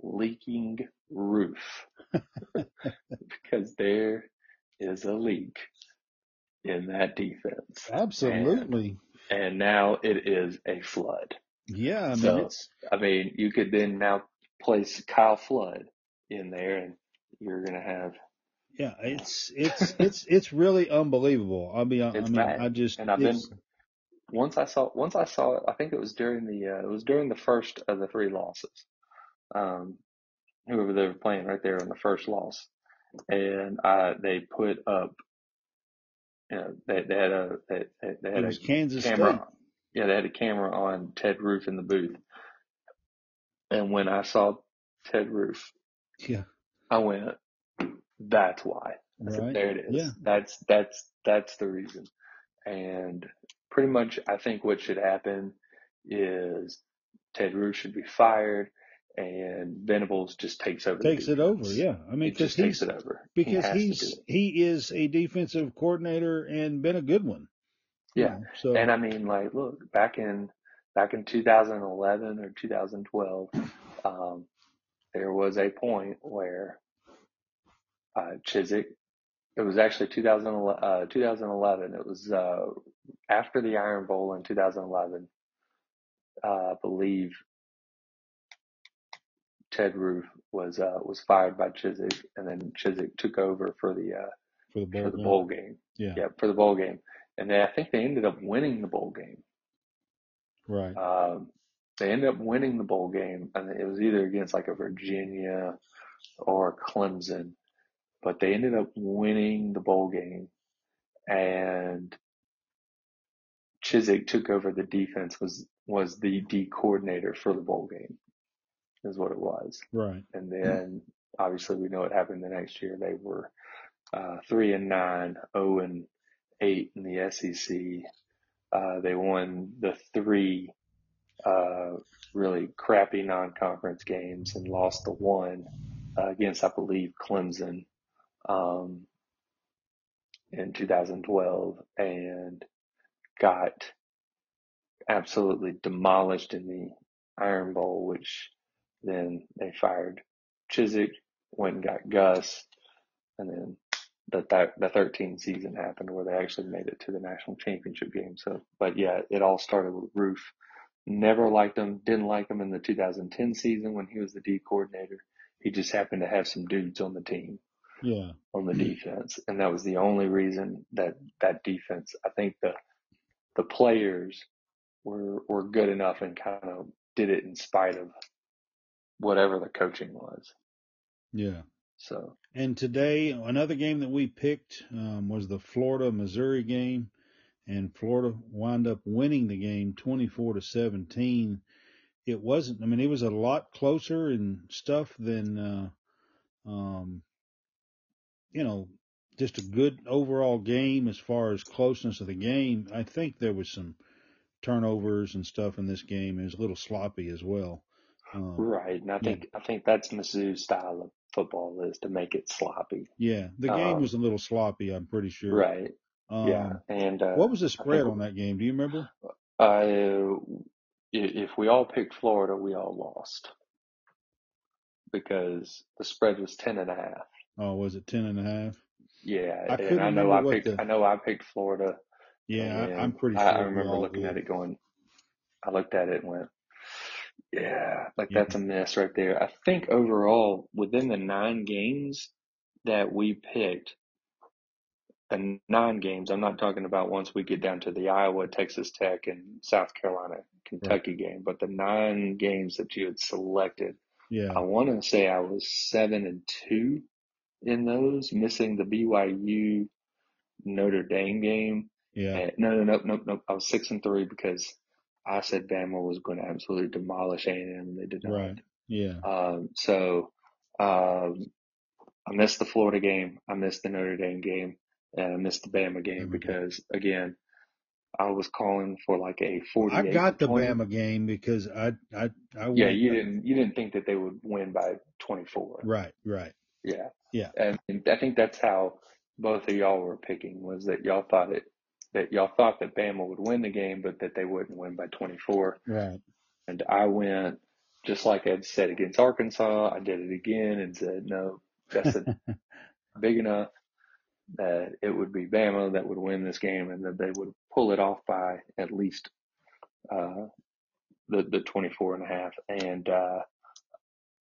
Leaking Roof because there is a leak in that defense, Absolutely. and now it is a flood. Yeah, I mean, So it's I mean, you could then now place Kyle Flood in there, and you're going to have yeah, it's it's it's it's really unbelievable. I'll be hon- I mean, bad. I just And I've been once I saw once I saw it. I think it was during the uh, it was during the first of the three losses. Um, whoever they were playing right there in the first loss, and uh, they put up. You know, they, they had a they, they had a Kansas State. camera. Yeah, they had a camera on Ted Roof in the booth, and when I saw Ted Roof, Yeah, I went, "That's why." I right. "There it is. Yeah. That's that's that's the reason." And pretty much, I think what should happen is Ted Roof should be fired, and Venables just takes over takes it over. Yeah, I mean, He because just takes it over. Because do he's he is a defensive coordinator and been a good one. You Yeah, know, and I mean, like, look back in back in 2011 or 2012, um, there was a point where uh, Chizik. It was actually 2011, uh, 2011. It was uh, after the Iron Bowl in 2011. Uh, I believe Ted Roof was uh, was fired by Chizik, and then Chizik took over for the uh, for the bowl for the game. bowl game. Yeah, Yeah, for the bowl game, and they, I think they ended up winning the bowl game. right. Um, they ended up winning the bowl game, and it was either against like a Virginia or Clemson, but they ended up winning the bowl game, and Chizik took over the defense was was the D coordinator for the bowl game, is what it was. Right. And then obviously we know what happened the next year. They were uh, three and nine, zero and eight in the SEC. Uh, they won the three uh, really crappy non-conference games and lost the one uh, against, I believe, Clemson um, in 2012, and got absolutely demolished in the Iron Bowl, which then they fired Chizik, went and got Gus, and then the th- the 13 season happened where they actually made it to the national championship game. So, but yeah, it all started with Roof. Never liked him, didn't like him in the 2010 season when he was the D coordinator. He just happened to have some dudes on the team Yeah. on the defense, and that was the only reason that that defense. I think the the players were were good enough and kind of did it in spite of whatever the coaching was. Yeah. So And today, another game that we picked um, was the Florida Missouri game, and Florida wound up winning the game 24 to 17. it wasn't. I mean, it was a lot closer and stuff than, uh, um, you know, just a good overall game as far as closeness of the game. I think there was some turnovers and stuff in this game. It was a little sloppy as well. Um, Right, and I yeah, think I think that's Mizzou's style of football is to make it sloppy. yeah, the game was Um, a little sloppy. I'm pretty sure. right, yeah, Um, and uh, what was the I think spread on that game? Do you remember? uh, i- if we all picked Florida, we all lost because the spread was ten and a half. Oh, was it ten and a half? Yeah, I and I know I picked the. I know I picked Florida, Yeah, I, I'm and pretty I, I remember looking at it going, I looked at it and went, yeah, like Yeah, that's a mess right there. I think overall within the nine games that we picked, the nine games, I'm not talking about once we get down to the Iowa, Texas Tech, and South Carolina, right. Kentucky game, but the nine games that you had selected, Yeah, I want to say I was seven and two in those, missing the BYU Notre Dame game. yeah, And no, no, no, no, no. I was six and three because I said Bama was going to absolutely demolish A&M, and they did not. right. Yeah, Um, so um, I missed the Florida game, I missed the Notre Dame game, and I missed the Bama game because again, I was calling for like a Well, I got the 20. Bama game because I I I Yeah, you didn't you didn't think that they would win by 24. right, right. Yeah. Yeah, And, and I think that's how both of y'all were picking was that y'all thought it that y'all thought that Bama would win the game, but that they wouldn't win by 24. right. And I went just like I'd said against Arkansas. I did it again and said, no, Justin, big enough that it would be Bama that would win this game and that they would pull it off by at least uh, the the 24 and a half. And uh,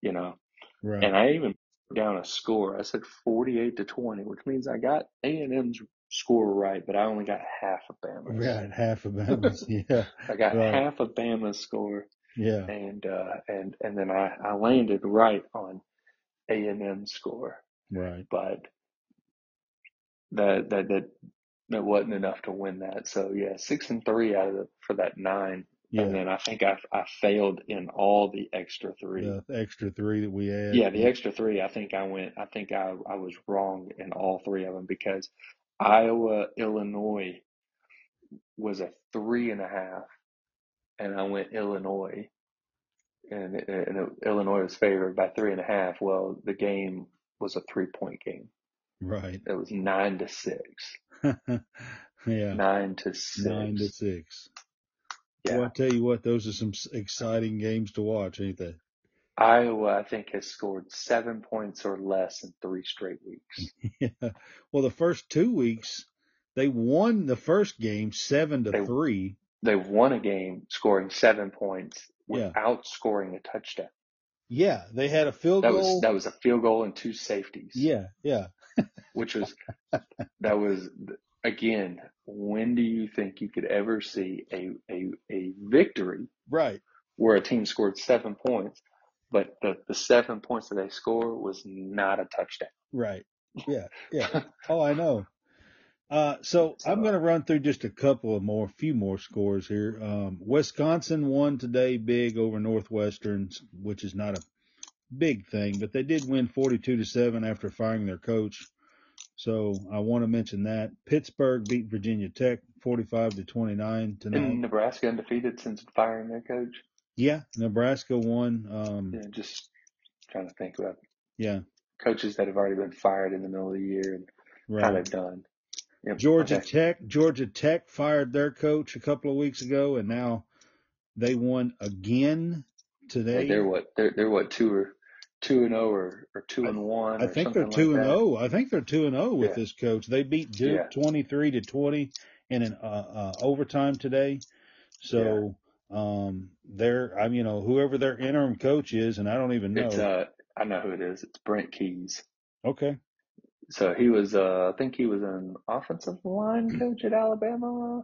you know, Right. and I even down a score. I said 48 to 20, which means I got A&M's score right, but I only got half of Bama's. Right. Half of Bama's. Yeah. I got Right. half of Bama's score, Yeah. and uh, and and then I, I landed right on A&M's score, Right. but that that that that wasn't enough to win that. So yeah, six and three out of the for that nine, Yeah. and then I think I I failed in all the extra three. The extra three that we had. Yeah, the extra three, I think I went, I think I, I was wrong in all three of them because Iowa, Illinois was a three and a half, and I went Illinois, and, and Illinois was favored by three and a half. Well, the game was a three point game. Right. It was nine to six, yeah. nine to six. Nine to six. Well, Yeah. I tell you what, those are some exciting games to watch, ain't they? Iowa, I think, has scored seven points or less in three straight weeks. Yeah. Well, the first two weeks, they won the first game seven to They three. they won a game scoring seven points Yeah. without scoring a touchdown. Yeah. They had a field That was goal. that was a field goal and two safeties, Yeah. Yeah. which was that was again. When do you think you could ever see a a, a victory Right. where a team scored seven points, but the the seven points that they scored was not a touchdown? Right. Yeah. Yeah. Oh, I know. Uh, so I'm going to run through just a couple of more, few more scores here. Um, Wisconsin won today big over Northwestern, which is not a big thing, but they did win 42 to 7 after firing their coach. So I want to mention that. Pittsburgh beat Virginia Tech 45 to 29 tonight. and Nebraska undefeated since firing their coach. Yeah, Nebraska won. Um, Yeah, just trying to think about yeah, coaches that have already been fired in the middle of the year and how they've done. Yep. Georgia Okay. Tech, Georgia Tech fired their coach a couple of weeks ago and now they won again today. they're what they're they're what two or two and zero or or two and one I think they're something like two and zero. I think they're two and zero with Yeah, this coach. They beat Duke yeah, twenty three to twenty in an uh, uh, overtime today. So um, they're I'm you know whoever their interim coach is, and I don't even It's know. uh I know who it is. It's Brent Keys. Okay, So he was uh I think he was an offensive line coach at Alabama.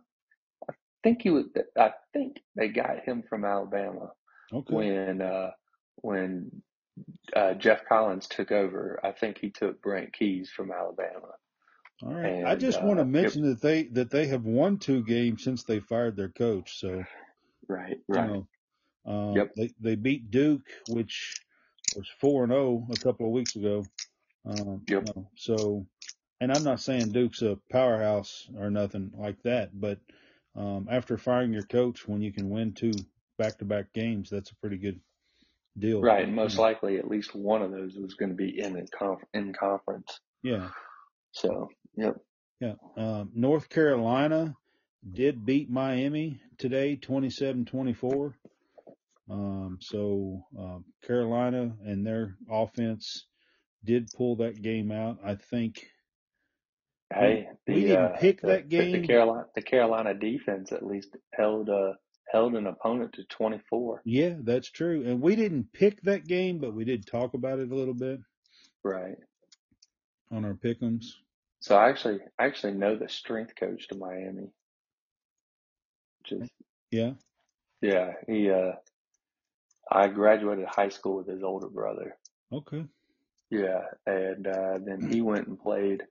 I think he was I think they got him from Alabama okay, when uh when uh Geoff Collins took over. I think he took Brent Keys from Alabama. all right. I And just want to uh it mention that they that they have won two games since they fired their coach. So right, you right. know Uh, Yep. They they beat Duke, which was four and zero a couple of weeks ago. Um, Yep. you know, so, and I'm not saying Duke's a powerhouse or nothing like that, but um, after firing your coach, when you can win two back to back games, that's a pretty good deal. Right, and most likely at least one of those was going to be in the conf- in conference. Yeah. So, yep. Yeah. Um, North Carolina did beat Miami today, 27-24. Um, so um, Carolina and their offense did pull that game out. I think Hey, the, we didn't uh, pick the, that the- The game. Carolina, the Carolina defense at least held uh held an opponent to 24. Yeah, that's true. And we didn't pick that game, but we did talk about it a little bit Right. on our pickums. So I actually I actually know the strength coach to Miami. Is Yeah. yeah, he uh I graduated high school with his older brother. Okay. Yeah, and uh then he went and played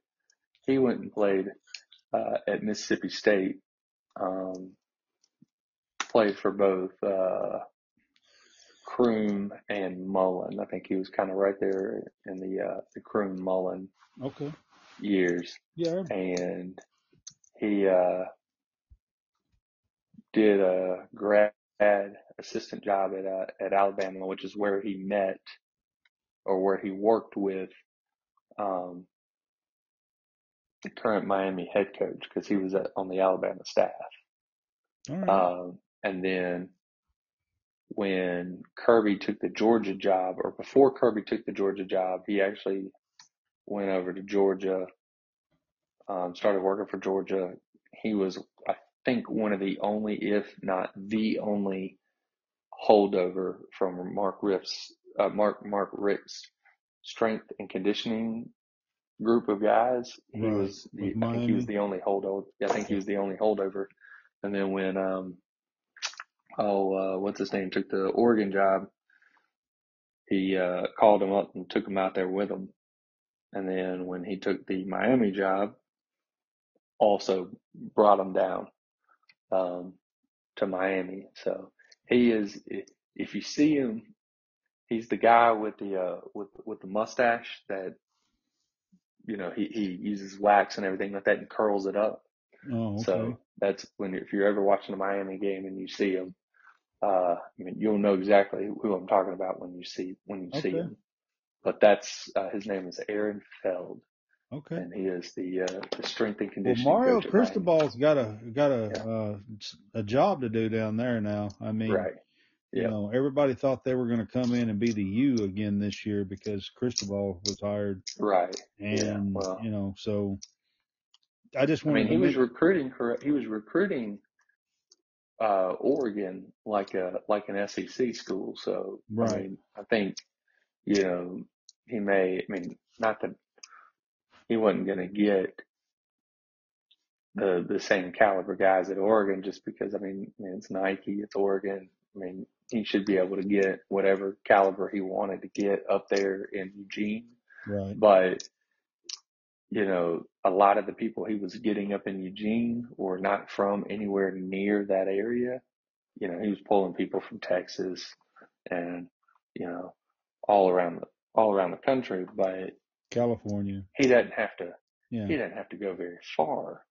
he went and played uh at Mississippi State. Um played for both uh Croom and Mullen. I think he was kind of right there in the uh the Croom Mullen Okay. years. Yeah. and he uh, did a grad assistant job at uh, at Alabama, which is where he met or where he worked with um, the current Miami head coach because he was at, on the Alabama staff. Right. Um, and then when Kirby took the Georgia job, or before Kirby took the Georgia job, he actually went over to Georgia, um, started working for Georgia. He was, think, one of the only, if not the only, holdover from Mark Riff's, uh, Mark Mark Richt's strength and conditioning group of guys. He Right. was, the, I think he was the only holdover. I think he was the only holdover. And then when, um, oh, uh, what's his name, took the Oregon job, he uh, called him up and took him out there with him. And then when he took the Miami job, also brought him down um, to Miami. So he is, if if you see him, he's the guy with the uh, with with the mustache that you know he he uses wax and everything like that and curls it up. Oh, okay. So that's when if you're ever watching a Miami game and you see him, uh, I mean you'll know exactly who I'm talking about when you see when you see him. But that's uh, his name is Aaron Feld, Okay. and he is the uh, the strength and Well, conditioning Mario coach at Miami. Cristobal's got a got a Yeah. uh, a job to do down there now. I mean, Right. you know, everybody thought they were going to come in and be the U again this year because Cristobal was hired, Right. and Yeah. Well, you know, so I just I wanted mean, to he was mention, recruiting. He was recruiting uh, Oregon like a like an SEC school. So I right, mean, I think you know he may. I mean, not that he wasn't going to get the the same caliber guys at Oregon just because. I mean, I mean, it's Nike, it's Oregon. I mean, he should be able to get whatever caliber he wanted to get up there in Eugene. right, But you know, a lot of the people he was getting up in Eugene were not from anywhere near that area. You know, he was pulling people from Texas and, you know, all around the, all around the country, but California, he doesn't have to, yeah, he doesn't have to go very far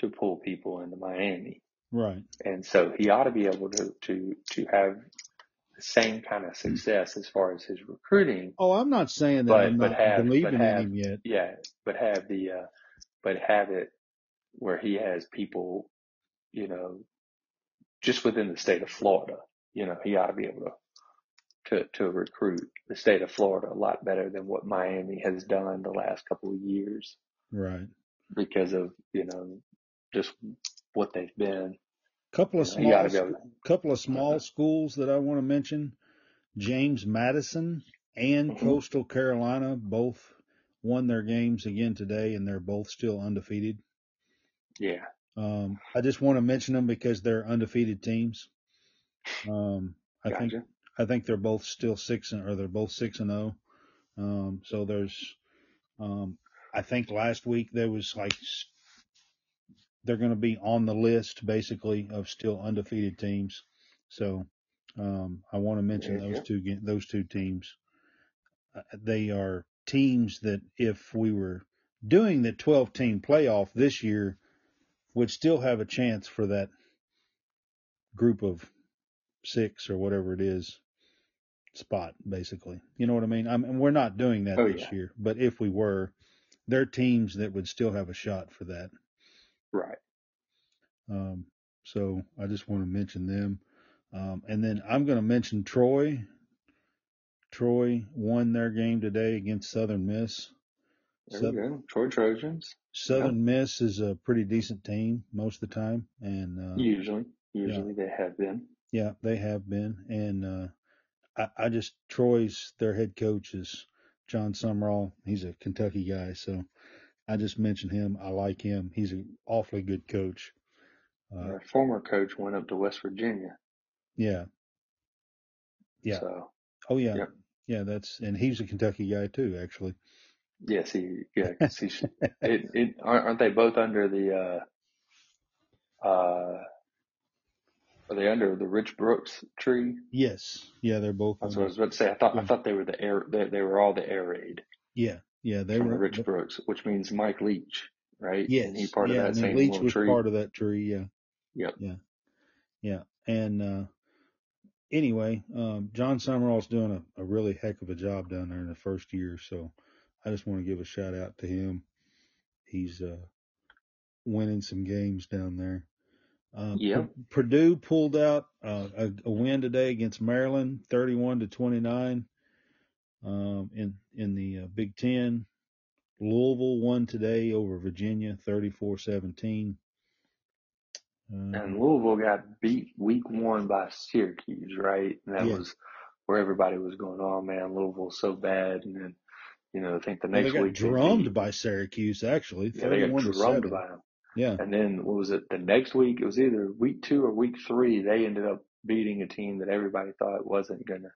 to pull people into Miami. right, And so he ought to be able to, to, to have the same kind of success as far as his recruiting, Oh, I'm not saying that but, I'm not have, believing in him yet. Yeah, but have the uh, but have it where he has people, you know, just within the state of Florida. You know, he ought to be able to to to recruit the state of Florida a lot better than what Miami has done the last couple of years Right. because of you know just what they've been. Couple of You know, small, to be able sc- couple of small schools that I want to mention. James Madison and Mhm. Coastal Carolina both won their games again today, and they're both still undefeated. Yeah, Um, I just want to mention them because they're undefeated teams. Um, I think gotcha. I think they're both still six and or they're both six and zero. Um, so there's, um, I think last week there was like they're going to be on the list basically of still undefeated teams. So Um, I want to mention those two those two teams. Uh, they are teams that if we were doing the 12 team playoff this year, would still have a chance for that group of six or whatever it is spot, basically. You know what I mean? I mean, we're not doing that Oh this yeah, year, but if we were, there are teams that would still have a shot for that. right. Um, so I just want to mention them. Um, and then I'm going to mention Troy. Troy won their game today against Southern Miss. There Southern, go. Troy Trojans. Southern Miss is a pretty decent team most of the time, and uh, Usually, yeah, usually they have been. yeah, they have been. And uh, I, I just Troy's their head coach is Jon Sumrall. He's a Kentucky guy, so I just mentioned him. I like him. He's an awfully good coach. Uh, Our former coach went up to West Virginia. yeah, yeah. So, Oh yeah, yep. yeah. That's and he's a Kentucky guy too, actually. Yes, he, yeah, 'cause he's, it, it, aren't they both under the, uh, uh, are they under the Rich Brooks tree? yes, yeah. They're both That's what I under. was about to say. I thought, I thought they were the air, they, they were all the air raid yeah, yeah. They the were. Rich Brooks, which means Mike Leach, right? And he Yes, part of yeah. that And same Leach was tree. part of that tree. Yeah, Yep. yeah, yeah. And uh, anyway, um, Jon Sumrall's doing a, a really heck of a job down there in the first year. So I just want to give a shout out to him. He's uh, winning some games down there. Uh, Yep. P- Purdue pulled out uh, a, a win today against Maryland, 31 to 29, um, in in the uh, Big Ten. Louisville won today over Virginia, 34-17. And Um, Louisville got beat week one by Syracuse, right? And that yeah, was where everybody was going, oh man, Louisville's so bad. And then, you know, I think the well, they next got week they drummed beat, by Syracuse actually, yeah, they got 31 to drummed 7. by them. Yeah, And then what was it? The next week, it was either week two or week three, they ended up beating a team that everybody thought wasn't going to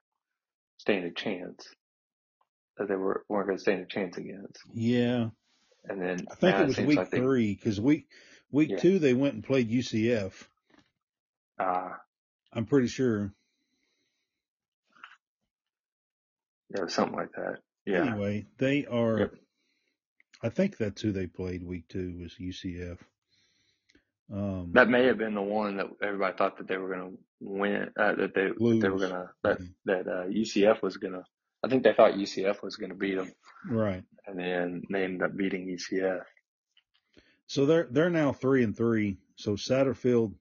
stand a chance, that they were, weren't going to stand a chance against. yeah. And then I think it was week like three because week week yeah, two they went and played UCF. uh, I'm pretty sure. yeah, something like that. Yeah. Anyway, they are. Yep. I think that's who they played week two was UCF. Um, That may have been the one that everybody thought that they were going to win, uh, that they, that they were going to, that, Yeah. that, uh, UCF was going to, I think they thought UCF was going to beat them Right. and then they ended up beating UCF. So they're they're now three and three. So Satterfield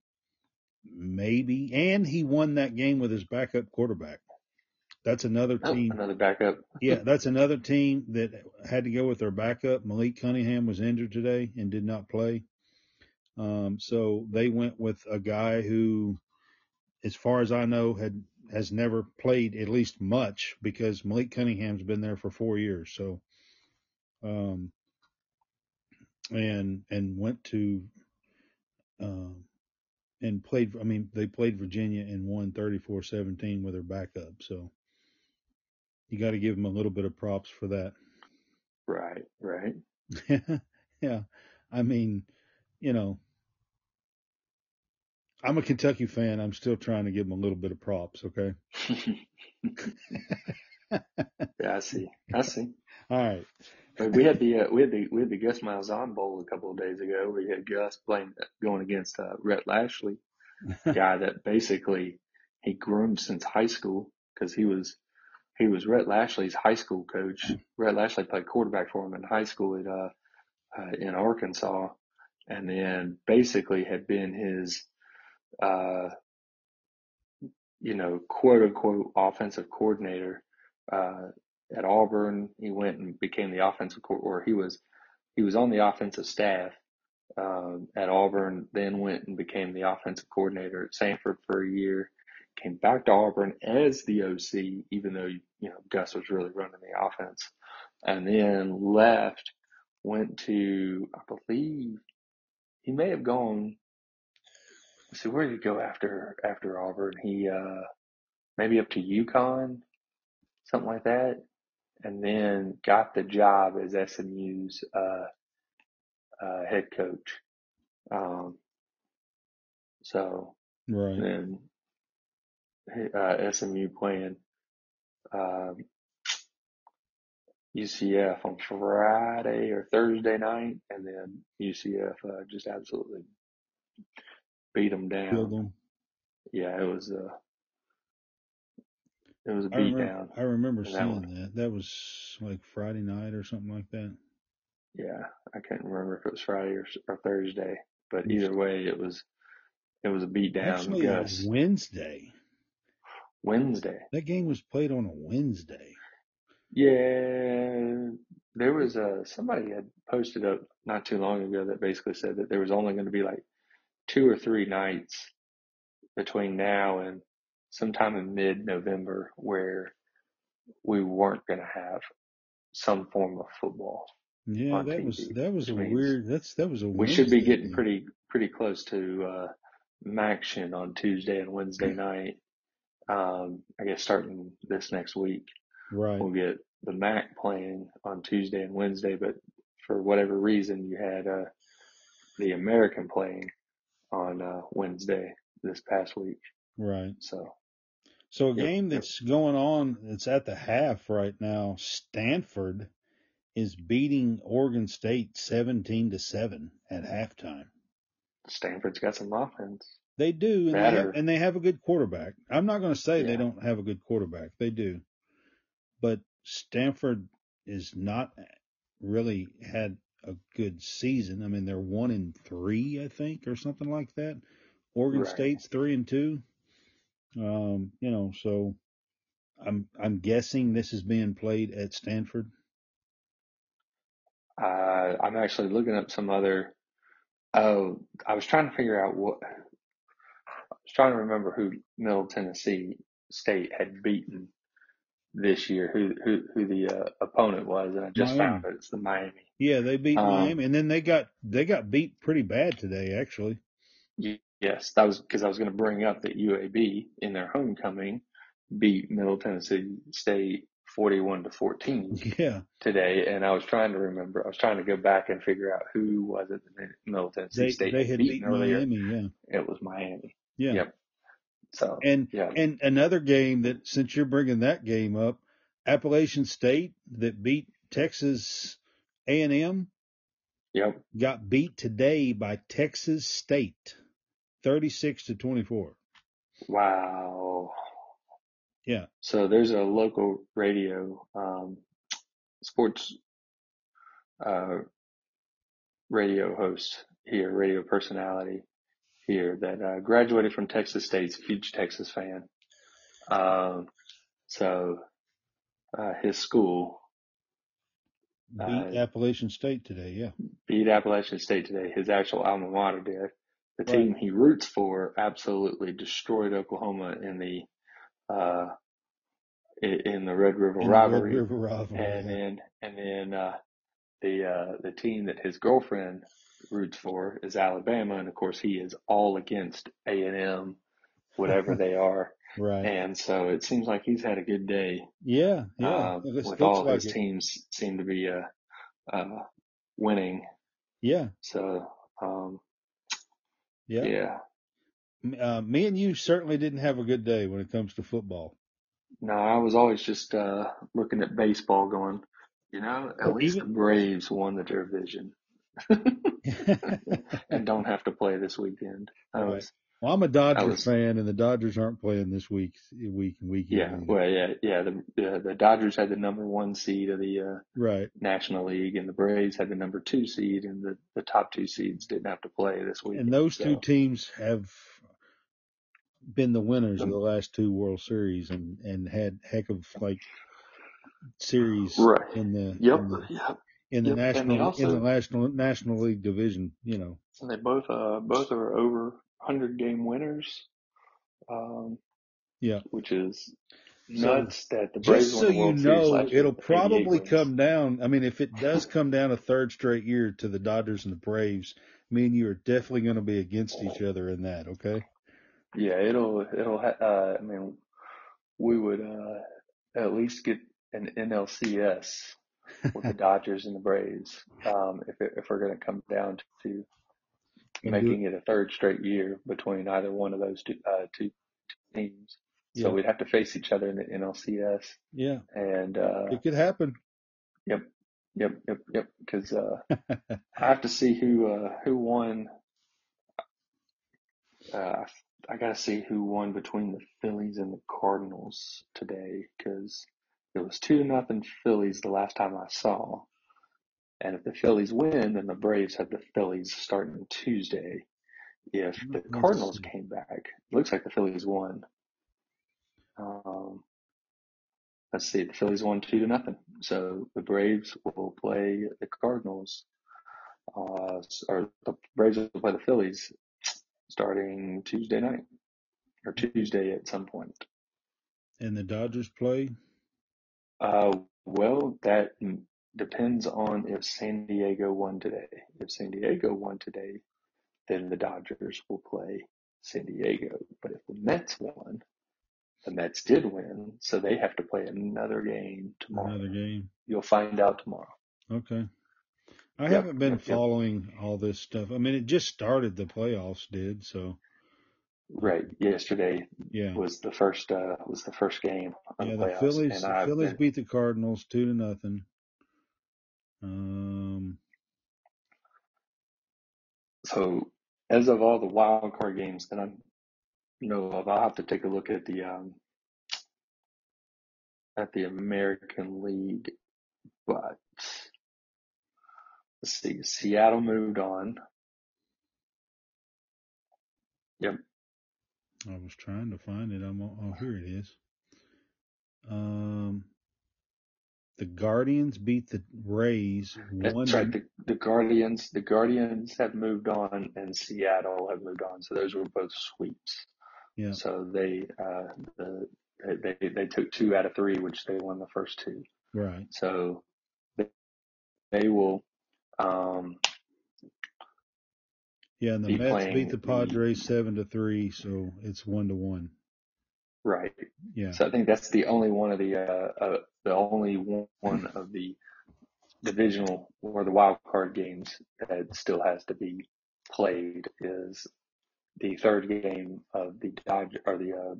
maybe, and he won that game with his backup quarterback. That's another Oh, team. another backup. Yeah, that's another team that had to go with their backup. Malik Cunningham was injured today and did not play. Um, so they went with a guy who, as far as I know, had has never played at least much because Malik Cunningham's been there for four years. So, um, and and went to um, and played. I mean, they played Virginia and won 34-17 with their backup. So you got to give him a little bit of props for that. Right, right. yeah, I mean, you know, I'm a Kentucky fan. I'm still trying to give him a little bit of props. Okay. yeah, I see. I see. All right. But we had the uh, we had the we had the Gus Malzahn Bowl a couple of days ago. We had Gus playing going against uh, Rhett Lashlee, guy that basically he groomed since high school because he was he was Rhett Lashlee's high school coach. Rhett Lashlee played quarterback for him in high school at uh, uh in Arkansas, and then basically had been his uh you know quote unquote offensive coordinator uh at Auburn. He went and became the offensive co- or he was he was on the offensive staff um, at Auburn, then went and became the offensive coordinator at Samford for a year. Came back to Auburn as the OC, even though you know Gus was really running the offense, and then left. Went to I believe he may have gone. Let's see where did he go after after Auburn? He uh maybe up to UConn, something like that, and then got the job as SMU's uh, uh, head coach. Um, so Right. then uh, SMU playing um, UCF on Friday or Thursday night, and then UCF uh, just absolutely beat them Killed down. them. Yeah, it was uh, it was a I beat remember. down. I remember And that seeing that. That was like Friday night or something like that. yeah, I can't remember if it was Friday or, or Thursday, but either way, it was it was a beat down. actually a Gus Wednesday. Wednesday. That game was played on a Wednesday. Yeah, there was uh somebody had posted up not too long ago that basically said that there was only going to be like two or three nights between now and sometime in mid-November where we weren't going to have some form of football Yeah, that was that was a weird. That's that was a we should be getting game. pretty pretty close to uh Maction on Tuesday and Wednesday night. Um, I guess starting this next week, Right. we'll get the MAC playing on Tuesday and Wednesday, but for whatever reason, you had uh the American playing on uh Wednesday this past week. Right. So, So a yep, game yep. that's going on. It's at the half right now. Stanford is beating Oregon State seventeen to seven at halftime. Stanford's got some offense. They do, and they have and they have a good quarterback. I'm not going to say they don't have a good quarterback. They do, but Stanford is not really had a good season. I mean, they're one in three, I think, or something like that. Oregon Right. State's three and two. Um, you know, so I'm I'm guessing this is being played at Stanford. Uh, I'm actually looking up some other. Oh, I was trying to figure out what. I was trying to remember who Middle Tennessee State had beaten this year, who who who the uh, opponent was, and I just Miami. found it. It's the Miami. Yeah, they beat Um, Miami, and then they got they got beat pretty bad today, actually. yes, that was because I was going to bring up that UAB in their homecoming beat Middle Tennessee State 41 to 14 Yeah, today, and I was trying to remember. I was trying to go back and figure out who was it that Middle Tennessee they State they had beaten beat earlier. Miami. Yeah, It was Miami. Yeah. Yep. So And yeah, and another game that since you're bringing that game up, Appalachian State that beat Texas A&M yep. got beat today by Texas State, 36 to 24. Wow. Yeah, So there's a local radio, um, sports, uh, radio host here, radio personality here that, uh, graduated from Texas State's huge Texas fan. Um, so, uh, his school, beat uh, Appalachian State today. Yeah, beat Appalachian State today. His actual alma mater did. The right. team he roots for absolutely destroyed Oklahoma in the, uh, in the Red River In the Red. River rivalry. And Yeah, then, and then, uh, the, uh, the team that his girlfriend roots for is Alabama. And of course he is all against A&M, whatever they are. right. And so it seems like he's had a good day, Yeah, yeah. uh, It with all like his teams seem to be, uh, uh, winning. Yeah, So, um, yeah. yeah, Uh, me and you certainly didn't have a good day when it comes to football. no, I was always just, uh, looking at baseball going, you know, at Well, least the Braves won the division and don't have to play this weekend. Right. was, Well, I'm a Dodger was, fan, and the Dodgers aren't playing this week, week and weekend yeah, either. well, yeah, yeah, the, the, the Dodgers had the number one seed of the, uh, Right. National League and the Braves had the number two seed and the, the top two seeds didn't have to play this week. And those two teams have been the winners of the, the last two World Series and, and had heck of like series right. in the Yep. in the Yep. In the Yep. National in the national national league division. You know. and they both, uh, both are over hundred game winners. Um, Yeah. which is So nuts that the Braves just so you know, it'll probably come down. I mean, if it does come down a third straight year to the Dodgers and the Braves, me and you are definitely going to be against each other in that. Okay. Yeah, it'll, it'll, ha- uh, I mean, we would, uh, at least get an NLCS with the Dodgers and the Braves, um, if it, if we're going to come down to making it a third straight year between either one of those two, uh, two teams. So Yeah. we'd have to face each other in the NLCS. Yeah. And, uh, It could happen. yep, yep, yep, yep. Cause, uh, I have to see who, uh, who won. Uh, I got to see who won between the Phillies and the Cardinals today because it was two to nothing Phillies the last time I saw. And if the Phillies win, then the Braves have the Phillies starting Tuesday. If the Let's Cardinals came back, it looks like the Phillies won. Um, let's see, the Phillies won two to nothing. So the Braves will play the Cardinals, uh, or the Braves will play the Phillies starting Tuesday night or Tuesday at some point. And the Dodgers play. Uh, well, that depends on if San Diego won today. If San Diego won today, then the Dodgers will play San Diego. But if the Mets won, the Mets did win, so they have to play another game tomorrow. Another game. You'll find out tomorrow. Okay. I Yep, haven't been yep. following all this stuff. I mean, it just started. The playoffs did. So Right. Yesterday yeah. was the first uh was the first game Yeah. the The Phillies. and The Phillies been beat the Cardinals two to nothing. Um. so as of all the wild card games that I'm you know of, I'll have to take a look at the um at the American League, but let's see, Seattle moved on. Yep. I was trying to find it. I'm. Oh, here it is. Um. The Guardians beat the Rays one. That's right. The, the Guardians, the Guardians have moved on, and Seattle have moved on. So those were both sweeps. Yeah. So they, uh, the, they, they, they took two out of three, which they won the first two. Right. So they, they will, um, Yeah. And the be Mets beat the the, Padres seven to three. So it's one to one. right. Yeah. So I think that's the only one of the, uh, uh, the only one of the divisional or the wild card games that still has to be played is the third game of the Dodger or the uh,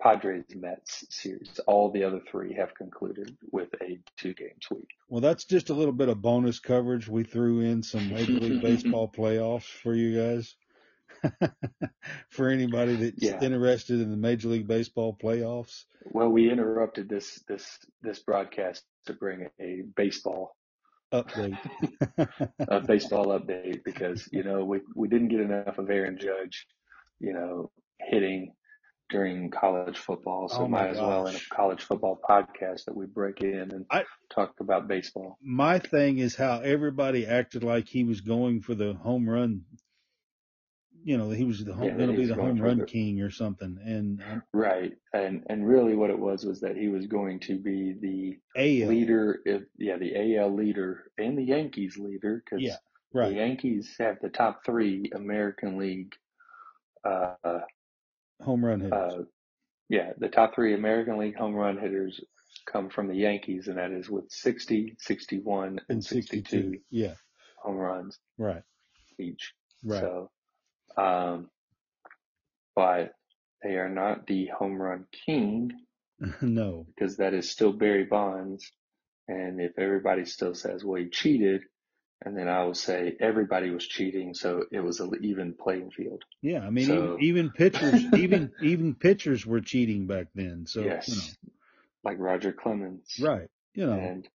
Padres Mets series. All the other three have concluded with a two game sweep. Well, that's just a little bit of bonus coverage. We threw in some Major League Baseball playoffs for you guys. for anybody that's Yeah. interested in the Major League Baseball playoffs. Well, we interrupted this this this broadcast to bring a baseball Update. a baseball update because you know we we didn't get enough of Aaron Judge, you know, hitting during college football. So oh might as well in a college football podcast that we break in and I talk about baseball. my thing is how everybody acted like he was going for the home run. You know, he was the home, Yeah, going to be the home run the king or something. And um, right, and and really what it was was that he was going to be the AL, leader, if yeah, the AL leader and the Yankees leader because yeah, because the right, Yankees have the top three American League, uh, home run hitters. uh, yeah, the top three American League home run hitters come from the Yankees, and that is with 60, 61, and And 62. 62 Yeah, home runs right, each. right. So, um, but they are not the home run king no, because that is still Barry Bonds. And if everybody still says, well, he cheated, and then I will say everybody was cheating, so it was an even playing field. yeah, I mean, even, So, even pitchers, even, even pitchers were cheating back then. So, you know, yes, like Roger Clemens right, you know, and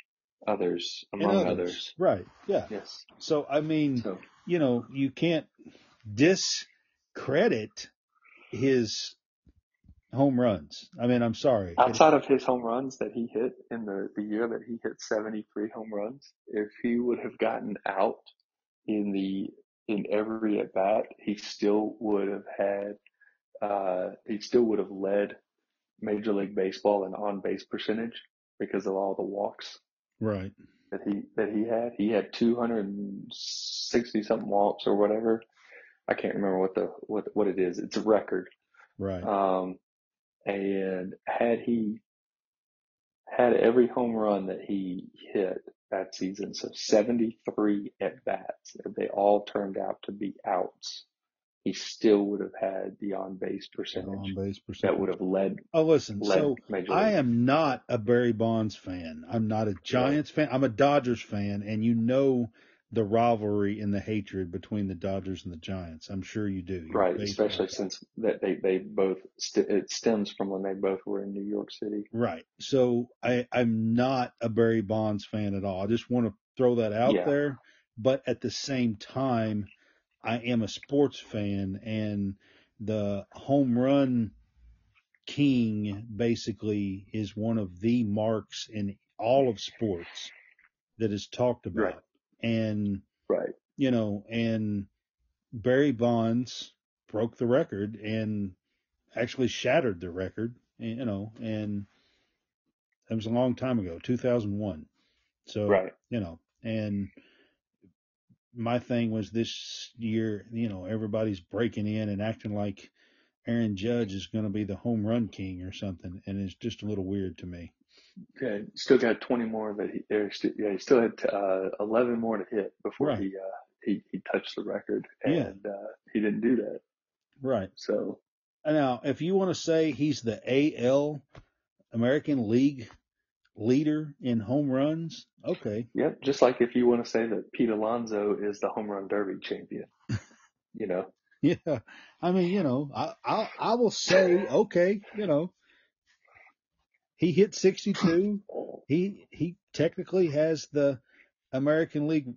others, and among others, others. right, yeah. Yes. So, I mean, So, you know, you can't discredit his home runs. I mean, I'm sorry. Outside of his home runs that he hit in the, the year that he hit 73 home runs, if he would have gotten out in the in every at bat, he still would have had uh, he still would have led Major League Baseball in on base percentage because of all the walks right, that he that he had. He had 260 something walks or whatever. I can't remember what the what what it is. It's a record. right, Um, and had he had every home run that he hit that season, so 73 at bats, if they all turned out to be outs. he still would have had the on base percentage base that would have led Oh, listen. led So I am not a Barry Bonds fan. I'm not a Giants fan. I'm a Dodgers fan, and you know the rivalry and the hatred between the Dodgers and the Giants. I'm sure you do. You're Right, especially since that they they both st- it stems from when they both were in New York City. Right. So I, I'm not a Barry Bonds fan at all. I just want to throw that out Yeah. there. But at the same time, I am a sports fan and the home run king basically is one of the marks in all of sports that is talked about. Right. And, Right. you know, and Barry Bonds broke the record and actually shattered the record, you know, and it was a long time ago, 2001. So, Right. you know, and my thing was this year, you know, everybody's breaking in and acting like Aaron Judge is going to be the home run king or something, and it's just a little weird to me. Yeah, still got 20 more that he, or st- yeah, he still had uh, 11 more to hit before Right. he uh, he he touched the record, Yeah. and uh, he didn't do that. Right. So Now, if you want to say he's the AL American League leader in home runs, okay. Yep. just like if you want to say that Pete Alonso is the home run derby champion, you know, Yeah. I mean, you know, I I, I will say, okay, you know, he hit 62. He he technically has the American League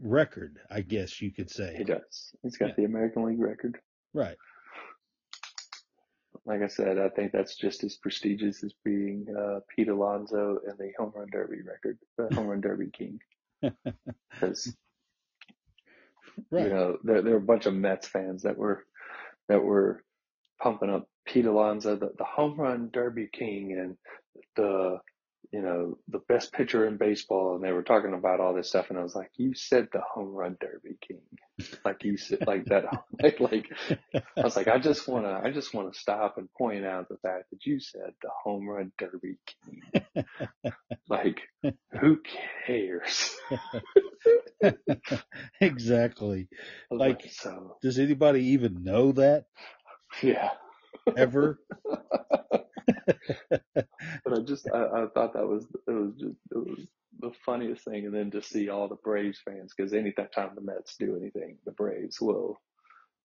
record, I guess you could say. He does. He's got Yeah. the American League record. Right. Like I said, I think that's just as prestigious as being uh, Pete Alonso and the home run derby record, the home run derby king. Because Right. you know there there were a bunch of Mets fans that were that were pumping up Pete Alonso, the, the home run derby king, and the you know the best pitcher in baseball, and they were talking about all this stuff, and I was like, you said the home run derby king, like you said like that, like, like I was like, I just wanna I just wanna stop and point out the fact that you said the home run derby king, like who cares? exactly. Was Like- so Does anybody even know that yeah. Ever? But I just I, I thought that was it was just it was the funniest thing, and then to see all the Braves fans because any time the Mets do anything, the Braves will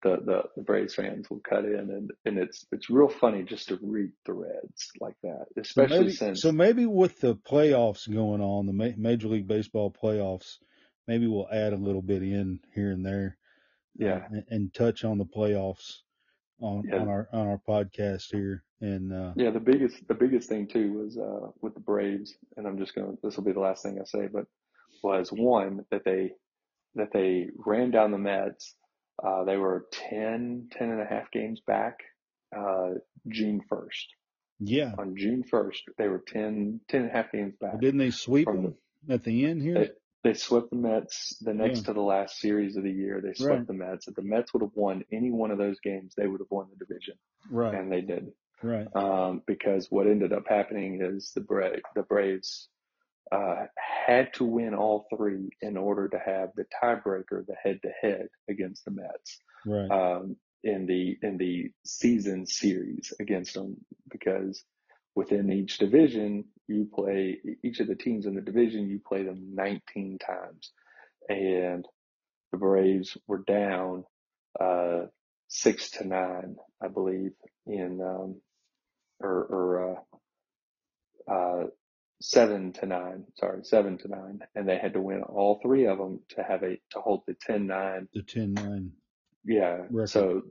the, the the Braves fans will cut in, and and it's it's real funny just to read the threads like that, So especially maybe, since so maybe with the playoffs going on, the Ma- Major League Baseball playoffs, maybe we'll add a little bit in here and there. uh, yeah and, and touch on the playoffs on Yeah. on our on our podcast here. And uh, yeah the biggest the biggest thing too was uh with the Braves, and I'm just gonna this will be the last thing I say, but was one that they that they ran down the Mets. Uh, they were 10, 10 and a half games back, uh, June 1st. yeah, On June 1st, they were 10, 10 and a half games back. didn't they sweep them at the end here? They, swept the Mets the next Yeah. to the last series of the year. They swept Right. the Mets. If the Mets would have won any one of those games, they would have won the division, right, and they didn't. right, Um, because what ended up happening is the Bra- the Braves uh, had to win all three in order to have the tiebreaker, the head-to-head against the Mets right, um, in the in the season series against them because within each division you play each of the teams in the division you play them 19 times and the Braves were down uh, six to nine I believe in um, or, or uh, uh, seven to nine sorry seven to nine and they had to win all three of them to have a to hold the 10-9 the 10-9. yeah. record. So,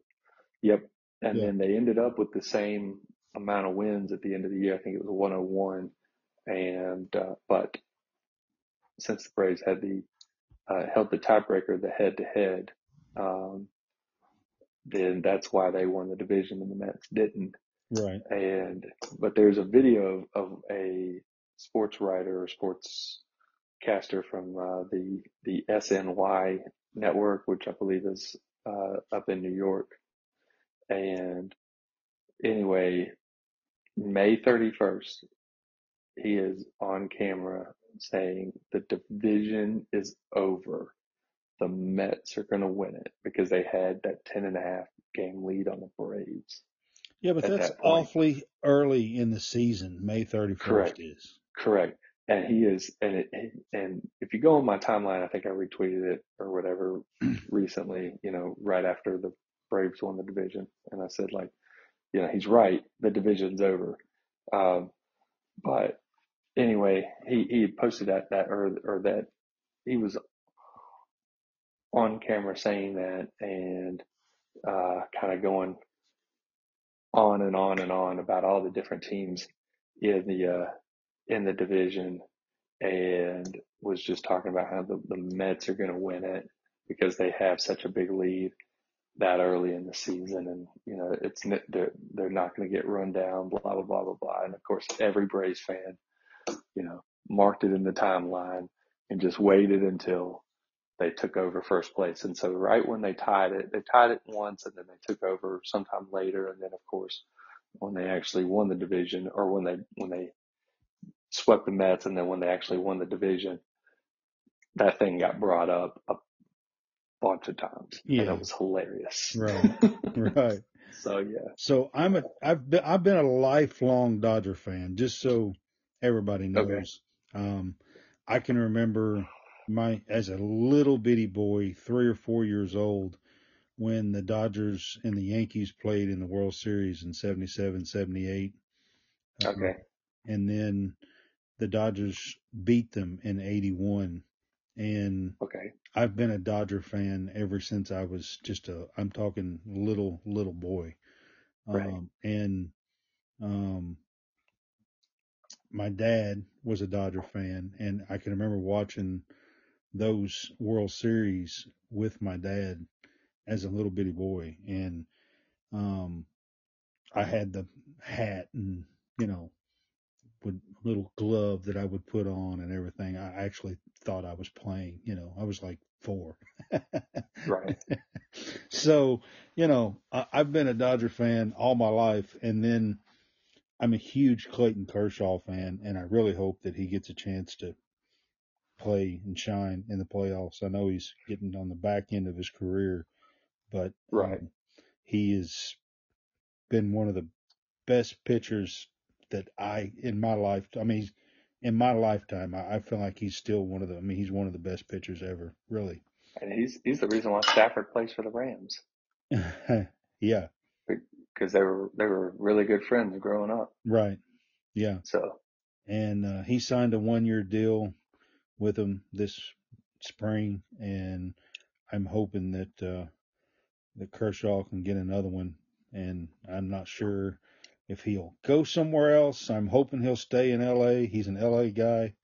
yep. And Yeah. then they ended up with the same amount of wins at the end of the year. I think it was 101. And, uh, but since the Braves had the, uh, held the tiebreaker, the head to head, um, then that's why they won the division and the Mets didn't. Right, And, but there's a video of, of a sports writer or sports caster from, uh, the, the SNY network, which I believe is, uh, up in New York. And anyway, May 31st, he is on camera saying the division is over. the Mets are going to win it because they had that 10 and a half game lead on the Braves. Yeah, but that's that awfully early in the season. May 31st Correct. is. Correct. And he is, and it, and if you go on my timeline, I think I retweeted it or whatever recently, you know, right after the Braves won the division. And I said, like, you know, he's right. The division's over. Um, but anyway, he, he had posted that, that, or, or that he was on camera saying that and, uh, kind of going on and on and on about all the different teams in the, uh, in the division and was just talking about how the, the Mets are going to win it because they have such a big lead that early in the season. And, you know, it's, they're, they're not going to get run down, blah, blah, blah, blah, blah. And of course, every Braves fan, you know, marked it in the timeline and just waited until they took over first place. And so right when they tied it, they tied it once and then they took over sometime later. And then of course, when they actually won the division or when they, when they swept the Mets and then when they actually won the division, that thing got brought up a bunch of times. Yeah. And it was hilarious. Right. right. So yeah. So I'm a I've been I've been a lifelong Dodger fan, just so everybody knows. Okay. Um, I can remember my as a little bitty boy, three or four years old, when the Dodgers and the Yankees played in the World Series in 77, 78. Uh, Okay. and then the Dodgers beat them in 81. And Okay. I've been a Dodger fan ever since I was just a, I'm talking little, little boy. Right. Um, and, um, my dad was a Dodger fan and I can remember watching those World Series with my dad as a little bitty boy. And, um, I had the hat and, you know, would little glove that I would put on and everything. I actually thought I was playing, you know, I was like four. Right. so, you know, I, I've been a Dodger fan all my life and then I'm a huge Clayton Kershaw fan and I really hope that he gets a chance to play and shine in the playoffs. I know he's getting on the back end of his career, but Right. um, he has been one of the best pitchers that I in my life. I mean, in my lifetime, I, I feel like he's still one of the. I mean, he's one of the best pitchers ever. Really. And he's, he's the reason why Stafford plays for the Rams yeah. Because they were, they were really good friends growing up. Right. Yeah. So And uh, he signed a one-year deal with him this spring, and I'm hoping that uh, that Kershaw can get another one. And I'm not sure if he'll go somewhere else. I'm hoping he'll stay in L.A. He's an L.A. guy,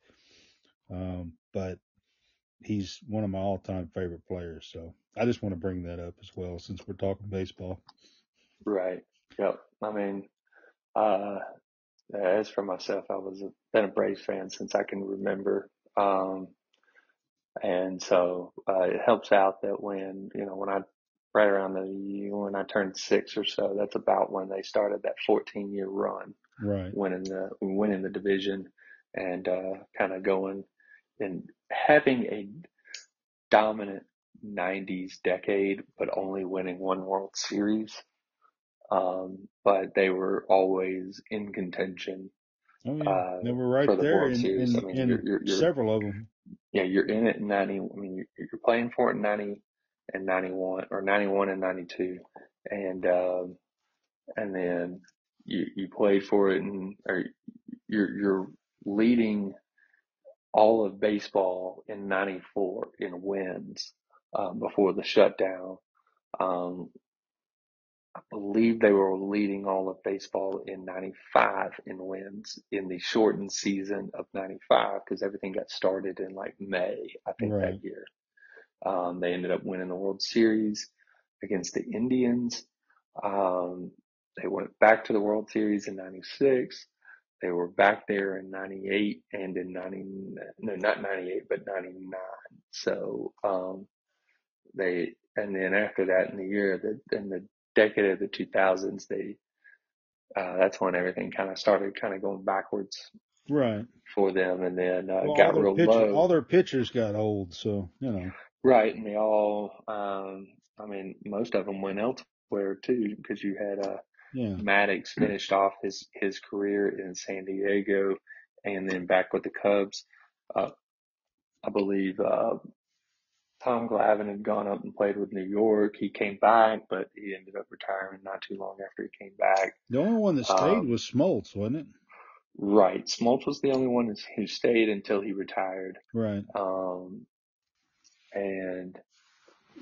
um, but he's one of my all-time favorite players. So I just want to bring that up as well, since we're talking baseball. Right. Yep. I mean, uh, as for myself, I was a, been a Braves fan since I can remember. Um, and so, uh, it helps out that when, you know, when I, right around the, when I turned six or so, that's about when they started that 14 year run, Right. winning the, winning the division and, uh, kind of going and having a dominant 90s decade, but only winning one World Series. Um, but they were always in contention. Oh yeah, Uh, they were right the there in, in, I mean, in you're- you're- you're- several of them. Yeah, you're in it in 90. I mean, you're, you're playing for it in 90 and 91 or 91 and 92. And, um, and then you, you played for it and, or you're, you're leading all of baseball in 94 in wins, um, before the shutdown. Um, I believe they were leading all of baseball in 95 in wins in the shortened season of 95 because everything got started in like May, I think Right. that year. Um, they ended up winning the World Series against the Indians. Um, they went back to the World Series in 96. They were back there in 98 and in 90, no, not 98, but 99. So, um, they, and then after that in the year, that, in the decade of the 2000s, they, uh, that's when everything kind of started kind of going backwards Right. for them and then, uh, Well, got real pitcher, low. all their pitchers got old, so you know. Right, and they all, um, I mean, most of them went elsewhere too, because you had uh, Yeah. Maddux finished off his his career in San Diego, and then back with the Cubs. Uh, I believe uh, Tom Glavine had gone up and played with New York. He came back, but he ended up retiring not too long after he came back. The only one that stayed Um, was Smoltz, wasn't it? right, Smoltz was the only one who stayed until he retired. Right. Um, and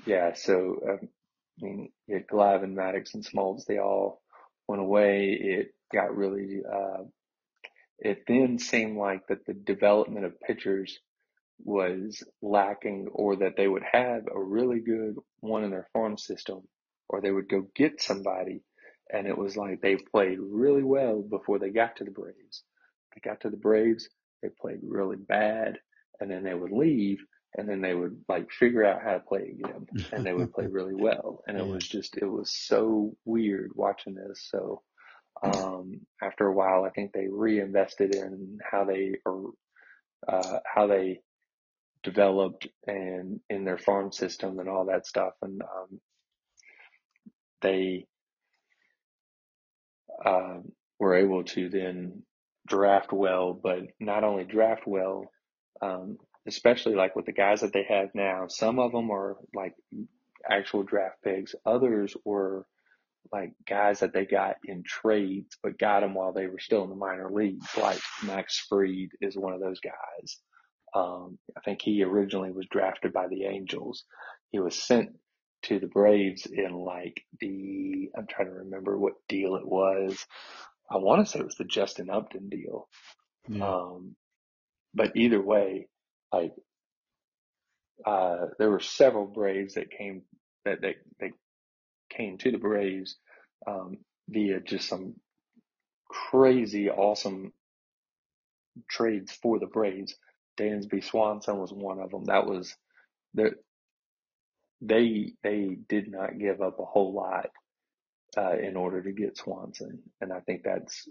yeah, so um, I mean, yeah, Glavine, Maddux, and Smoltz, they all went away. It got really, uh, it then seemed like that the development of pitchers was lacking or that they would have a really good one in their farm system or they would go get somebody and it was like they played really well before they got to the Braves. They got to the Braves, they played really bad and then they would leave and then they would like figure out how to play again and they would play really well. And it was just it was so weird watching this. So um after a while I think they reinvested in how they or uh how they developed and in their farm system and all that stuff and um they um were able to then draft well but not only draft well um especially like with the guys that they have now some of them are like actual draft picks others were like guys that they got in trades, but got them while they were still in the minor leagues. Like Max Fried is one of those guys. Um, I think he originally was drafted by the Angels. He was sent to the Braves in like the, I'm trying to remember what deal it was. I want to say it was the Justin Upton deal. Yeah. Um, but either way, like, uh, there were several Braves that came, that, that, that came to the Braves um, via just some crazy awesome trades for the Braves. Dansby Swanson was one of them. That was the they they did not give up a whole lot uh, in order to get Swanson, and I think that's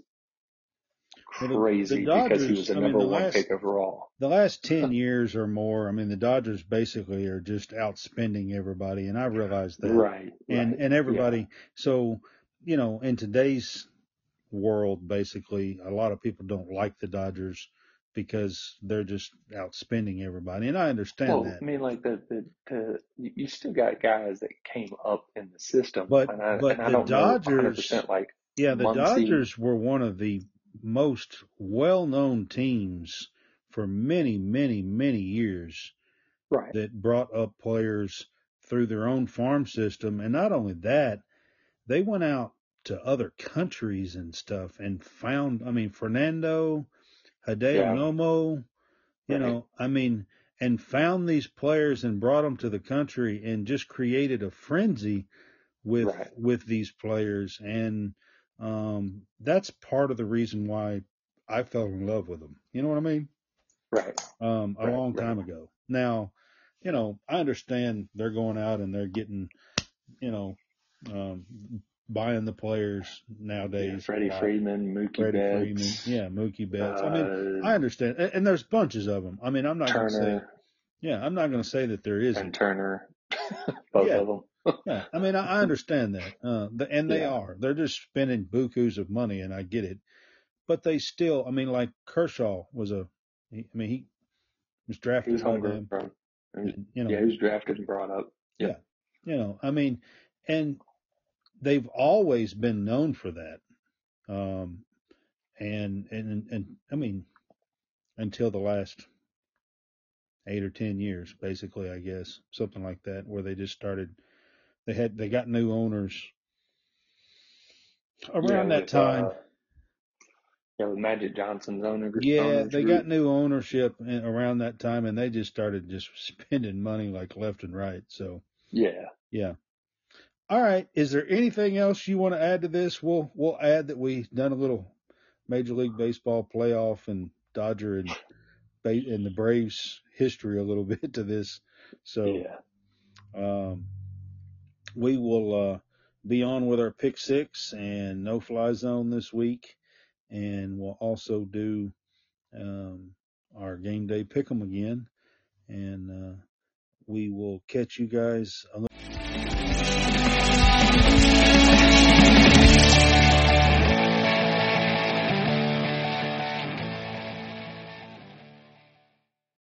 Well, the- the crazy because he Dodgers, was a I mean, number the one last- pick overall. The last 10 years or more, I mean, the Dodgers basically are just outspending everybody, and I realize that. Right, And, right. and everybody, so, you know, in today's world, basically, a lot of people don't like the Dodgers because they're just outspending everybody. And I understand Well, that. I mean, like the, the, the you still got guys that came up in the system, But- and I, but and the don't Dodgers- know 100% like Yeah, the. Dodgers were one of the most well-known teams for many, many, many years right, that brought up players through their own farm system. And not only that, they went out to other countries and stuff and found, I mean, Fernando, Hideo Yeah. Nomo, you Right. know, I mean, and found these players and brought them to the country and just created a frenzy with, Right. with these players. And, um, that's part of the reason why I fell in love with them. You know what I mean? right, um, a Right, long time ago. Now, you know, I understand they're going out and they're getting, you know, um, buying the players yeah, nowadays. Freddie a lot. Freeman, Mookie Freddie Freeman, Betts, yeah, Mookie Betts. I mean, uh, I understand, and, and there's bunches of them. I mean, I'm not going to say, yeah, I'm not going to say that there and isn't. Turner, both Yeah. of them. Yeah, I mean, I, I understand that, uh, the, and they Yeah. are. They're just spending bukus of money, and I get it. But they still, I mean, like Kershaw was a, he, I mean, he was He drafted was by homegrown. them. He You know, Yeah, he was drafted and brought up. Yeah. You know, I mean, and they've always been known for that. Um, and, and, and, I mean, until the last eight or 10 years, basically, I guess, something like that, where they just started, they had, they got new owners around Yeah, that with, time. uh, yeah, with Magic Johnson's owner. Yeah, owners they group. got new ownership around that time and they just started just spending money like left and right. So, Yeah. Yeah. All right. Is there anything else you want to add to this? We'll we'll add that we've done a little Major League Baseball playoff and Dodger and and the Braves history a little bit to this. So Yeah. um, we will uh, be on with our pick six and no fly zone this week, and we'll also do um, our game day pick 'em again, and uh, we will catch you guys.